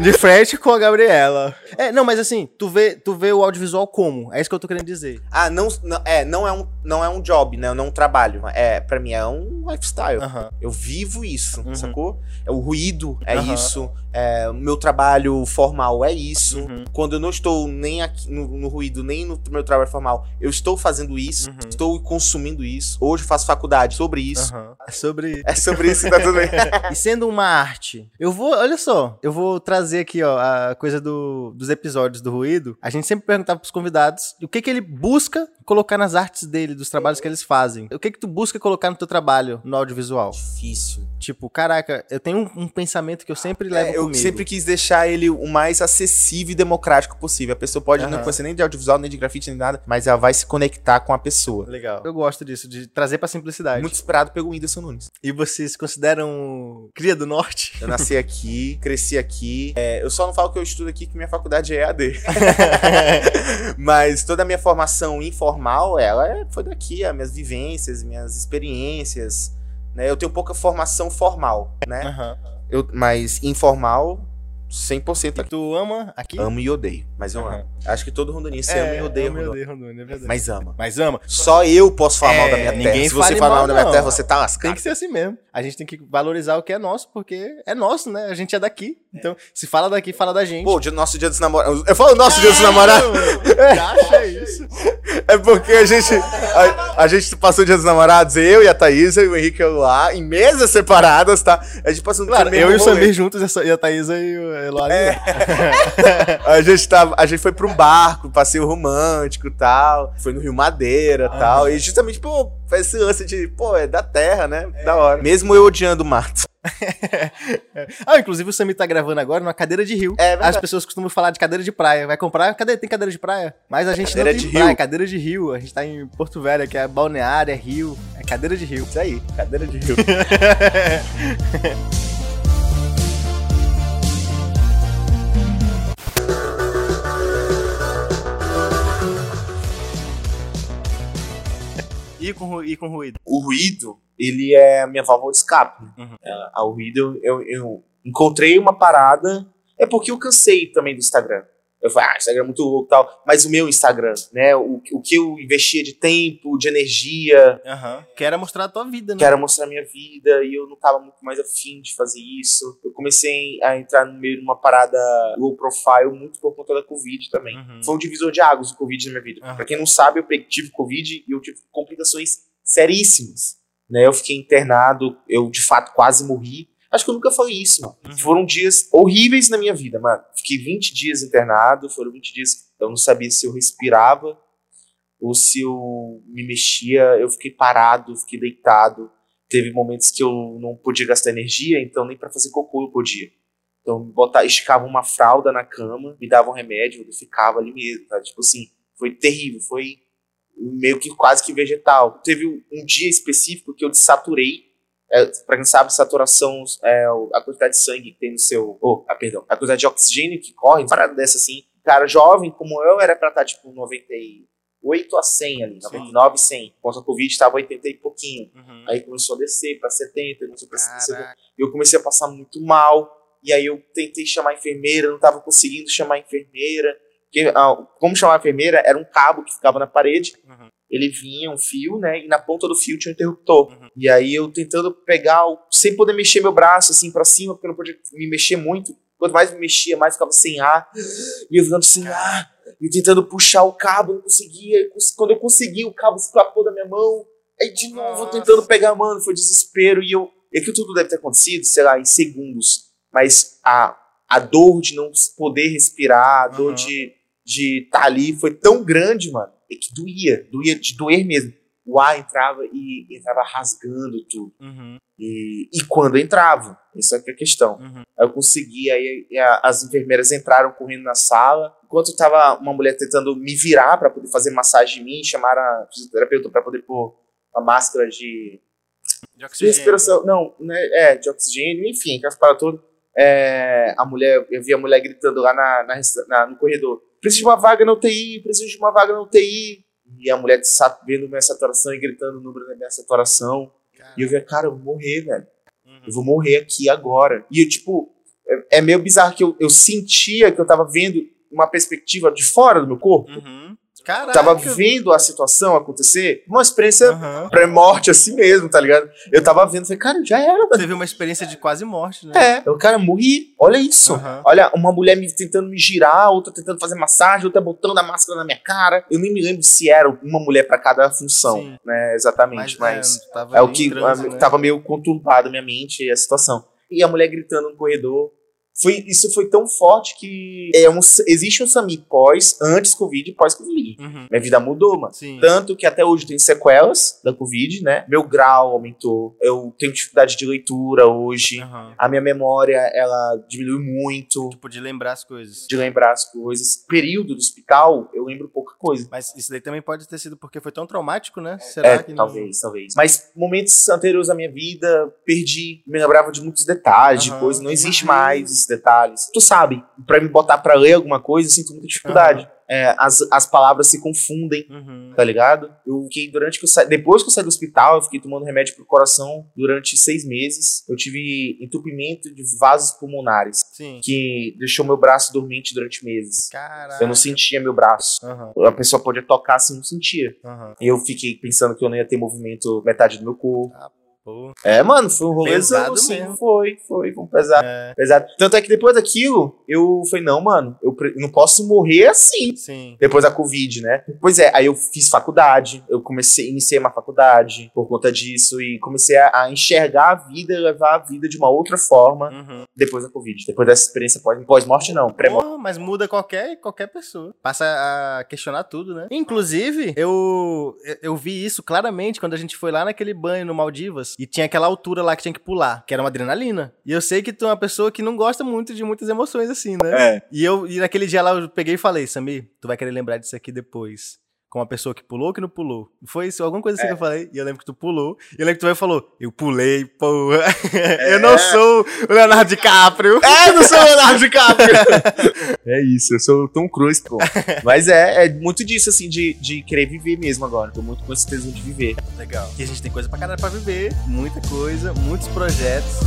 De frente com a Gabriela. É, não, mas assim, tu vê, tu vê o audiovisual como? É isso que eu tô querendo dizer. Ah, não, não- é, não é um, não é um job, né? Não é um trabalho. É, para mim é um lifestyle. Aham. Eu vivo isso, Uhum. sacou? É, O ruído é Aham. isso. É, o meu trabalho formal é isso. Uhum. Quando eu não estou nem aqui no, no ruído, nem no meu trabalho formal, eu estou fazendo isso, Uhum. estou consumindo isso. Hoje eu faço faculdade sobre isso. É sobre. É sobre isso que tá tudo bem. E sendo uma arte, eu vou, olha só, eu vou trazer aqui, ó, a coisa do, dos episódios do Ruído. A gente sempre perguntava pros convidados o que que ele busca colocar nas artes dele, dos trabalhos que eles fazem. O que que tu busca colocar no teu trabalho, no audiovisual? Difícil. Tipo, caraca, eu tenho um, um pensamento que eu sempre levo É, eu comigo. sempre quis deixar ele o mais acessível e democrático possível. A pessoa pode não Aham. conhecer nem de audiovisual, nem de grafite, nem nada, mas ela vai se conectar com a pessoa. Legal. Eu gosto disso, de trazer pra simplicidade. Muito inspirado pelo Whindersson Nunes. E vocês se consideram cria do norte? Eu nasci aqui, cresci aqui. É, eu só não falo que eu estudo aqui, que minha faculdade é EAD. Mas toda a minha formação informal, ela é- foi daqui, as minhas vivências, minhas experiências. Né? Eu tenho pouca formação formal, né? Aham. Eu, mas informal, 100% aqui. Tu ama aqui? Amo e odeio, mas eu Aham. amo. Acho que todo rondonense ama e odeia ama e Rondônia. é verdade. Mas ama. Mas ama. Só eu posso falar É, mal da minha terra. ninguém Se você falar mal da minha não. terra, você tá Tem lascado. que ser assim mesmo. A gente tem que valorizar o que é nosso, porque é nosso, né? A gente é daqui. Então, se fala daqui, fala da gente. Pô, dia, nosso dia dos namorados. Eu falo nosso dia dos namorados. Acha isso. É porque a gente. A, a gente passou o dia dos namorados, eu e a Thaísa e o Henrique lá, em mesas separadas, tá? A gente passou no Claro, eu e o. Samir juntos e a Sa- e a Eloy. A gente, tava, a gente foi pra um barco, passeio romântico e tal. Foi no Rio Madeira e tal. E justamente, pô, esse lance de, pô, é da terra, né? Da hora. Mesmo eu odiando o mato. Ah, inclusive o Samir tá gravando agora numa cadeira de rio. É. As pessoas costumam falar de cadeira de praia. Vai comprar? Cadê? Tem cadeira de praia? Mas a gente Cadeira não tem de praia, rio. cadeira de rio. A gente tá em Porto Velho, que é balneário, é rio. É cadeira de rio. Isso aí, cadeira de rio. E com, e com ruído. o ruído, ele é a minha válvula de escape. Uhum. É, ao ruído, eu, eu encontrei uma parada. É porque eu cansei também do Instagram. Eu falei, ah, Instagram é muito louco e tal. Mas o meu Instagram, né? O, o que eu investia de tempo, de energia, Aham. Que era mostrar a tua vida, né? que era mostrar minha vida, e eu não tava muito mais afim de fazer isso. Eu comecei a entrar no meio de uma parada low profile muito por conta da Covid também. Uhum. Foi um divisor de águas o Covid na minha vida. Aham. Pra quem não sabe, eu tive Covid e eu tive complicações seríssimas. Né? Eu fiquei internado, eu de fato quase morri. Acho que eu nunca falei isso, mano. Uhum. Foram dias horríveis na minha vida, mano. Fiquei 20 dias internado, foram 20 dias que eu não sabia se eu respirava ou se eu me mexia. Eu fiquei parado, fiquei deitado. Teve momentos que eu não podia gastar energia, então nem pra fazer cocô eu podia. Então, botar, esticava uma fralda na cama, me dava um remédio, eu ficava ali mesmo, tá? Tipo assim, foi terrível, foi meio que quase que vegetal. Teve um dia específico que eu desaturei. É, pra quem sabe, saturação é a quantidade de sangue que tem no seu. Oh, ah, perdão. A quantidade de oxigênio que corre, uma parada dessa assim. Cara jovem como eu era pra estar tipo 98 a 100 ali, 99 100. Com a Covid tava 80 e pouquinho. Uhum. Aí começou a descer pra 70, começou pra 70. Caraca. Eu comecei a passar muito mal. E aí eu tentei chamar a enfermeira, não tava conseguindo chamar a enfermeira. Porque, ah, como chamar a enfermeira, era um cabo que ficava na parede. Uhum. Ele vinha, um fio, né? E na ponta do fio tinha um interruptor. Uhum. E aí eu tentando pegar, o- sem poder mexer meu braço assim pra cima, porque eu não podia me mexer muito. Quanto mais me mexia, mais ficava sem ar. E eu ficando sem ar. E tentando puxar o cabo, eu não conseguia. Quando eu consegui, o cabo escapou da minha mão. Aí de novo, Nossa. tentando pegar, mano, foi desespero. E eu. E aquilo tudo deve ter acontecido, sei lá, em segundos. Mas a, a dor de não poder respirar, a dor Uhum. de de estar ali foi tão grande, mano, é que doía, doía de doer mesmo. O ar entrava e entrava rasgando tudo. Uhum. E, e quando entrava, essa é a questão. Uhum. Eu consegui, aí a- as enfermeiras entraram correndo na sala, enquanto tava uma mulher tentando me virar pra poder fazer massagem em mim, chamaram a fisioterapeuta pra poder pôr uma máscara de De de oxigênio. respiração, não, né, é, de oxigênio, enfim, aquelas paradas todas. É, a mulher, eu vi a mulher gritando lá na, na na- no corredor: preciso de uma vaga na UTI, preciso de uma vaga na UTI. E a mulher vendo minha saturação e gritando o número da minha saturação. E eu vi, cara, eu vou morrer, velho. Uhum. Eu vou morrer aqui agora. E eu, tipo, é, é meio bizarro que eu, eu sentia que eu tava vendo uma perspectiva de fora do meu corpo. Uhum. Caraca. Tava vendo a situação acontecer. Uma experiência Aham. pré-morte assim mesmo, tá ligado? Eu tava vendo, falei, cara, já era, velho. Teve uma experiência de quase morte, né? É, eu, cara, morri. Olha isso. Aham. Olha, uma mulher me tentando me girar, outra tentando fazer massagem, outra botando a máscara na minha cara. Eu nem me lembro se era uma mulher pra cada função, Sim. né? Exatamente, mas, é, tava é, o ali que né? tava meio conturbado minha mente a situação. E a mulher gritando no corredor. Foi, isso foi tão forte que é um, existe um SAMI pós, antes Covid e pós-Covid. Uhum. Minha vida mudou, mano. Sim. Tanto que até hoje tem sequelas da Covid, né? Meu grau aumentou. Eu tenho dificuldade de leitura hoje. Aham. A minha memória, ela diminuiu muito Tipo, de lembrar as coisas. de lembrar as coisas. Período do hospital, eu lembro pouca coisa. Mas isso daí também pode ter sido porque foi tão traumático, né? Será É, que não- talvez, talvez. Mas momentos anteriores à minha vida, perdi. Me lembrava de muitos detalhes, de Aham. coisas. Não existe mais detalhes. Tu sabe, pra me botar pra ler alguma coisa, eu sinto muita dificuldade. É, as, as palavras se confundem. Uhum. tá ligado? Eu fiquei durante que eu sa... depois que eu saí do hospital, eu fiquei tomando remédio pro coração durante seis meses. Eu tive entupimento de vasos pulmonares, Sim. que deixou meu braço dormente durante meses. Caraca. Eu não sentia meu braço. Aham, A pessoa podia tocar assim, não sentia. aham. E eu fiquei pensando que eu não ia ter movimento metade do meu corpo. Pô. É, mano, foi um rolê Pesado assim, mesmo. Foi, foi, foi um pesado. É, pesado. Tanto é que depois daquilo, eu falei, não, mano, eu não posso morrer assim. sim. Depois da Covid, né? Pois é, aí eu fiz faculdade, eu comecei, iniciei uma faculdade por conta disso e comecei a, a enxergar a vida levar a vida de uma outra forma Uhum. depois da Covid. Depois dessa experiência pós- pós-morte, não, pré-morte. Mas muda qualquer, qualquer pessoa. Passa a questionar tudo, né? Inclusive, eu- eu vi isso claramente quando a gente foi lá naquele banho no Maldivas e tinha aquela altura lá que tinha que pular, que era uma adrenalina. E eu sei que tu é uma pessoa que não gosta muito de muitas emoções assim, né? É. E eu e naquele dia lá eu peguei e falei, Samir, tu vai querer lembrar disso aqui depois. Com uma pessoa que pulou ou que não pulou. Foi isso, alguma coisa assim que eu falei. E eu lembro que tu pulou. E eu lembro que tu vai e falou, eu pulei, porra. eu não sou o Leonardo DiCaprio. É, não sou o Leonardo DiCaprio. é isso, eu sou o Tom Cruise, pô. Mas é, é muito disso, assim, de, de querer viver mesmo agora. Tô muito com esse tesão de viver. Legal. E a gente tem coisa pra caralho pra viver, muita coisa, muitos projetos.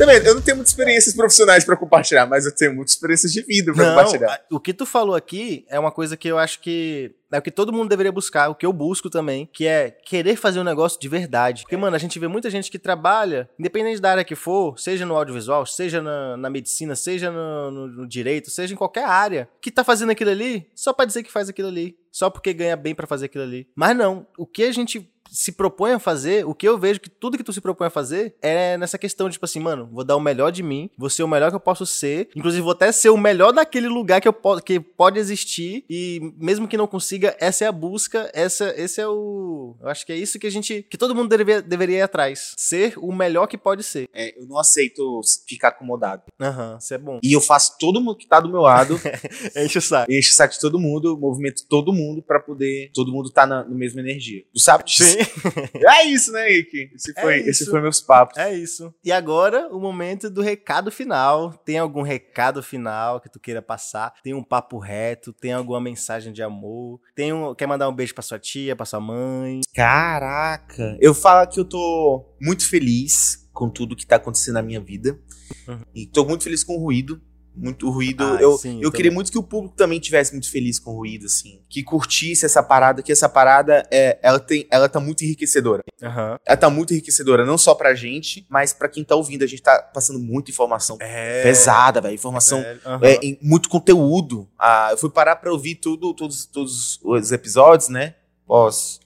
Também, eu não tenho muitas experiências profissionais pra compartilhar, mas eu tenho muitas experiências de vida pra Não, compartilhar. o que tu falou aqui é uma coisa que eu acho que é o que todo mundo deveria buscar, o que eu busco também, que é querer fazer um negócio de verdade. Porque, mano, a gente vê muita gente que trabalha, independente da área que for, seja no audiovisual, seja na, na medicina, seja no, no- no direito, seja em qualquer área, que tá fazendo aquilo ali só pra dizer que faz aquilo ali. Só porque ganha bem pra fazer aquilo ali. Mas não, o que a gente se propõe a fazer, o que eu vejo que tudo que tu se propõe a fazer é nessa questão de, tipo assim, mano, vou dar o melhor de mim, vou ser o melhor que eu posso ser, inclusive vou até ser o melhor daquele lugar que, eu po que pode existir, e mesmo que não consiga, essa é a busca, essa, esse é o. Eu acho que é isso que a gente. que todo mundo deveria, deveria ir atrás. Ser o melhor que pode ser. É, eu não aceito ficar acomodado. Aham, isso é bom. E eu faço todo mundo que tá do meu lado, Enche o saco. enche o saco de todo mundo, movimento todo mundo pra poder todo mundo tá na, na mesma energia. Tu sabe disso? Sim, É isso, né, Rick? Esse É foi, isso. esse foi meus papos. é isso. E agora, o momento do recado final. Tem algum recado final que tu queira passar? Tem um papo reto? Tem alguma mensagem de amor? Tem um, quer mandar um beijo pra sua tia, pra sua mãe? Caraca! Eu falo que eu tô muito feliz com tudo que tá acontecendo na minha vida. Uhum. E tô muito feliz com o ruído. Muito ruído. Ah, eu sim, eu eu queria muito que o público também tivesse muito feliz com o ruído, assim. Que curtisse essa parada, que essa parada é, ela, tem, ela tá muito enriquecedora. Aham. Ela tá muito enriquecedora, não só pra gente, mas pra quem tá ouvindo. A gente tá passando muita informação É. pesada, velho. Informação velho. Aham. é, em muito conteúdo. Ah, eu fui parar pra ouvir tudo, todos, todos os episódios, né? Pós,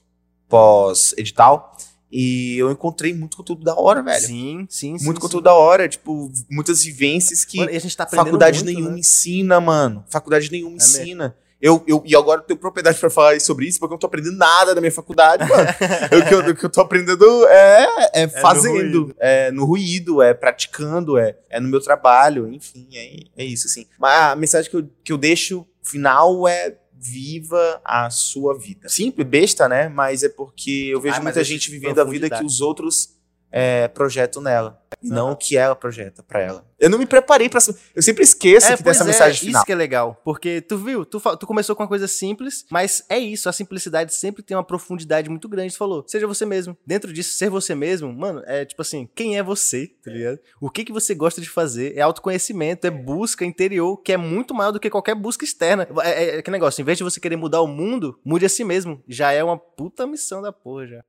pós edital. E eu encontrei muito conteúdo da hora, velho. Sim, sim, sim. muito sim. conteúdo da hora, tipo, muitas vivências que Mano, a gente tá faculdade muito, nenhuma né? ensina, mano. Faculdade nenhuma É mesmo. ensina. Eu, eu, e agora eu tenho propriedade pra falar sobre isso, porque eu não tô aprendendo nada na minha faculdade, mano. o, que eu, o que eu tô aprendendo é, é fazendo, ruído. é no ruído, é praticando, é, é no meu trabalho, enfim, é, é isso, assim. Mas a mensagem que eu, que eu deixo final é viva a sua vida. Simples, besta, né? Mas é porque eu vejo Ah, muita gente vivendo a vida que os outros é, projetam nela. E não o que ela projeta pra ela. Eu não me preparei pra. Eu sempre esqueço que tem essa é, mensagem final. Isso que é legal. Porque tu viu, tu, tu começou com uma coisa simples, mas é isso. A simplicidade sempre tem uma profundidade muito grande. Tu falou, seja você mesmo. Dentro disso, ser você mesmo, mano, é tipo assim, quem é você, tá ligado? O que que você gosta de fazer? É autoconhecimento, é busca interior, que é muito maior do que qualquer busca externa. É, é, é que negócio, em vez de você querer mudar o mundo, mude a si mesmo. Já é uma puta missão da porra, já.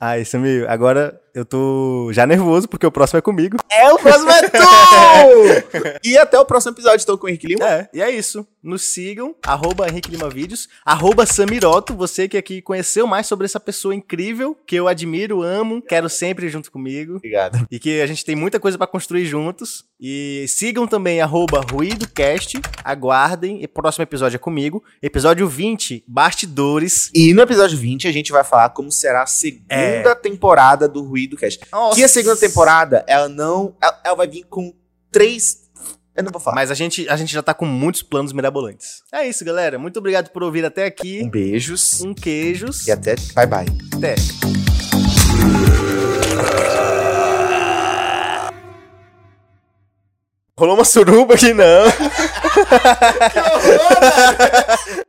Ai, Samir, agora eu tô já nervoso porque o próximo é comigo. É o próximo é tu! e até o próximo episódio, estou com o Henrique Lima. É, e é isso. Nos sigam, arroba Henrique Lima Vídeos, arroba Samiroto, você que aqui conheceu mais sobre essa pessoa incrível, que eu admiro, amo, quero sempre junto comigo. Obrigado. E que a gente tem muita coisa pra construir juntos. E sigam também arroba RuídoCast, aguardem, e próximo episódio é comigo. Episódio 20, Bastidores. E no episódio 20 a gente vai falar como será a segunda temporada do Ruído Cast. Nossa. Que a segunda temporada, ela não. Ela, ela vai vir com três. Eu não vou falar. Mas a gente, a gente já tá com muitos planos mirabolantes. É isso, galera. Muito obrigado por ouvir até aqui. Um beijos. Um queijos. E até. Bye bye. Até. Rolou uma suruba aqui, não.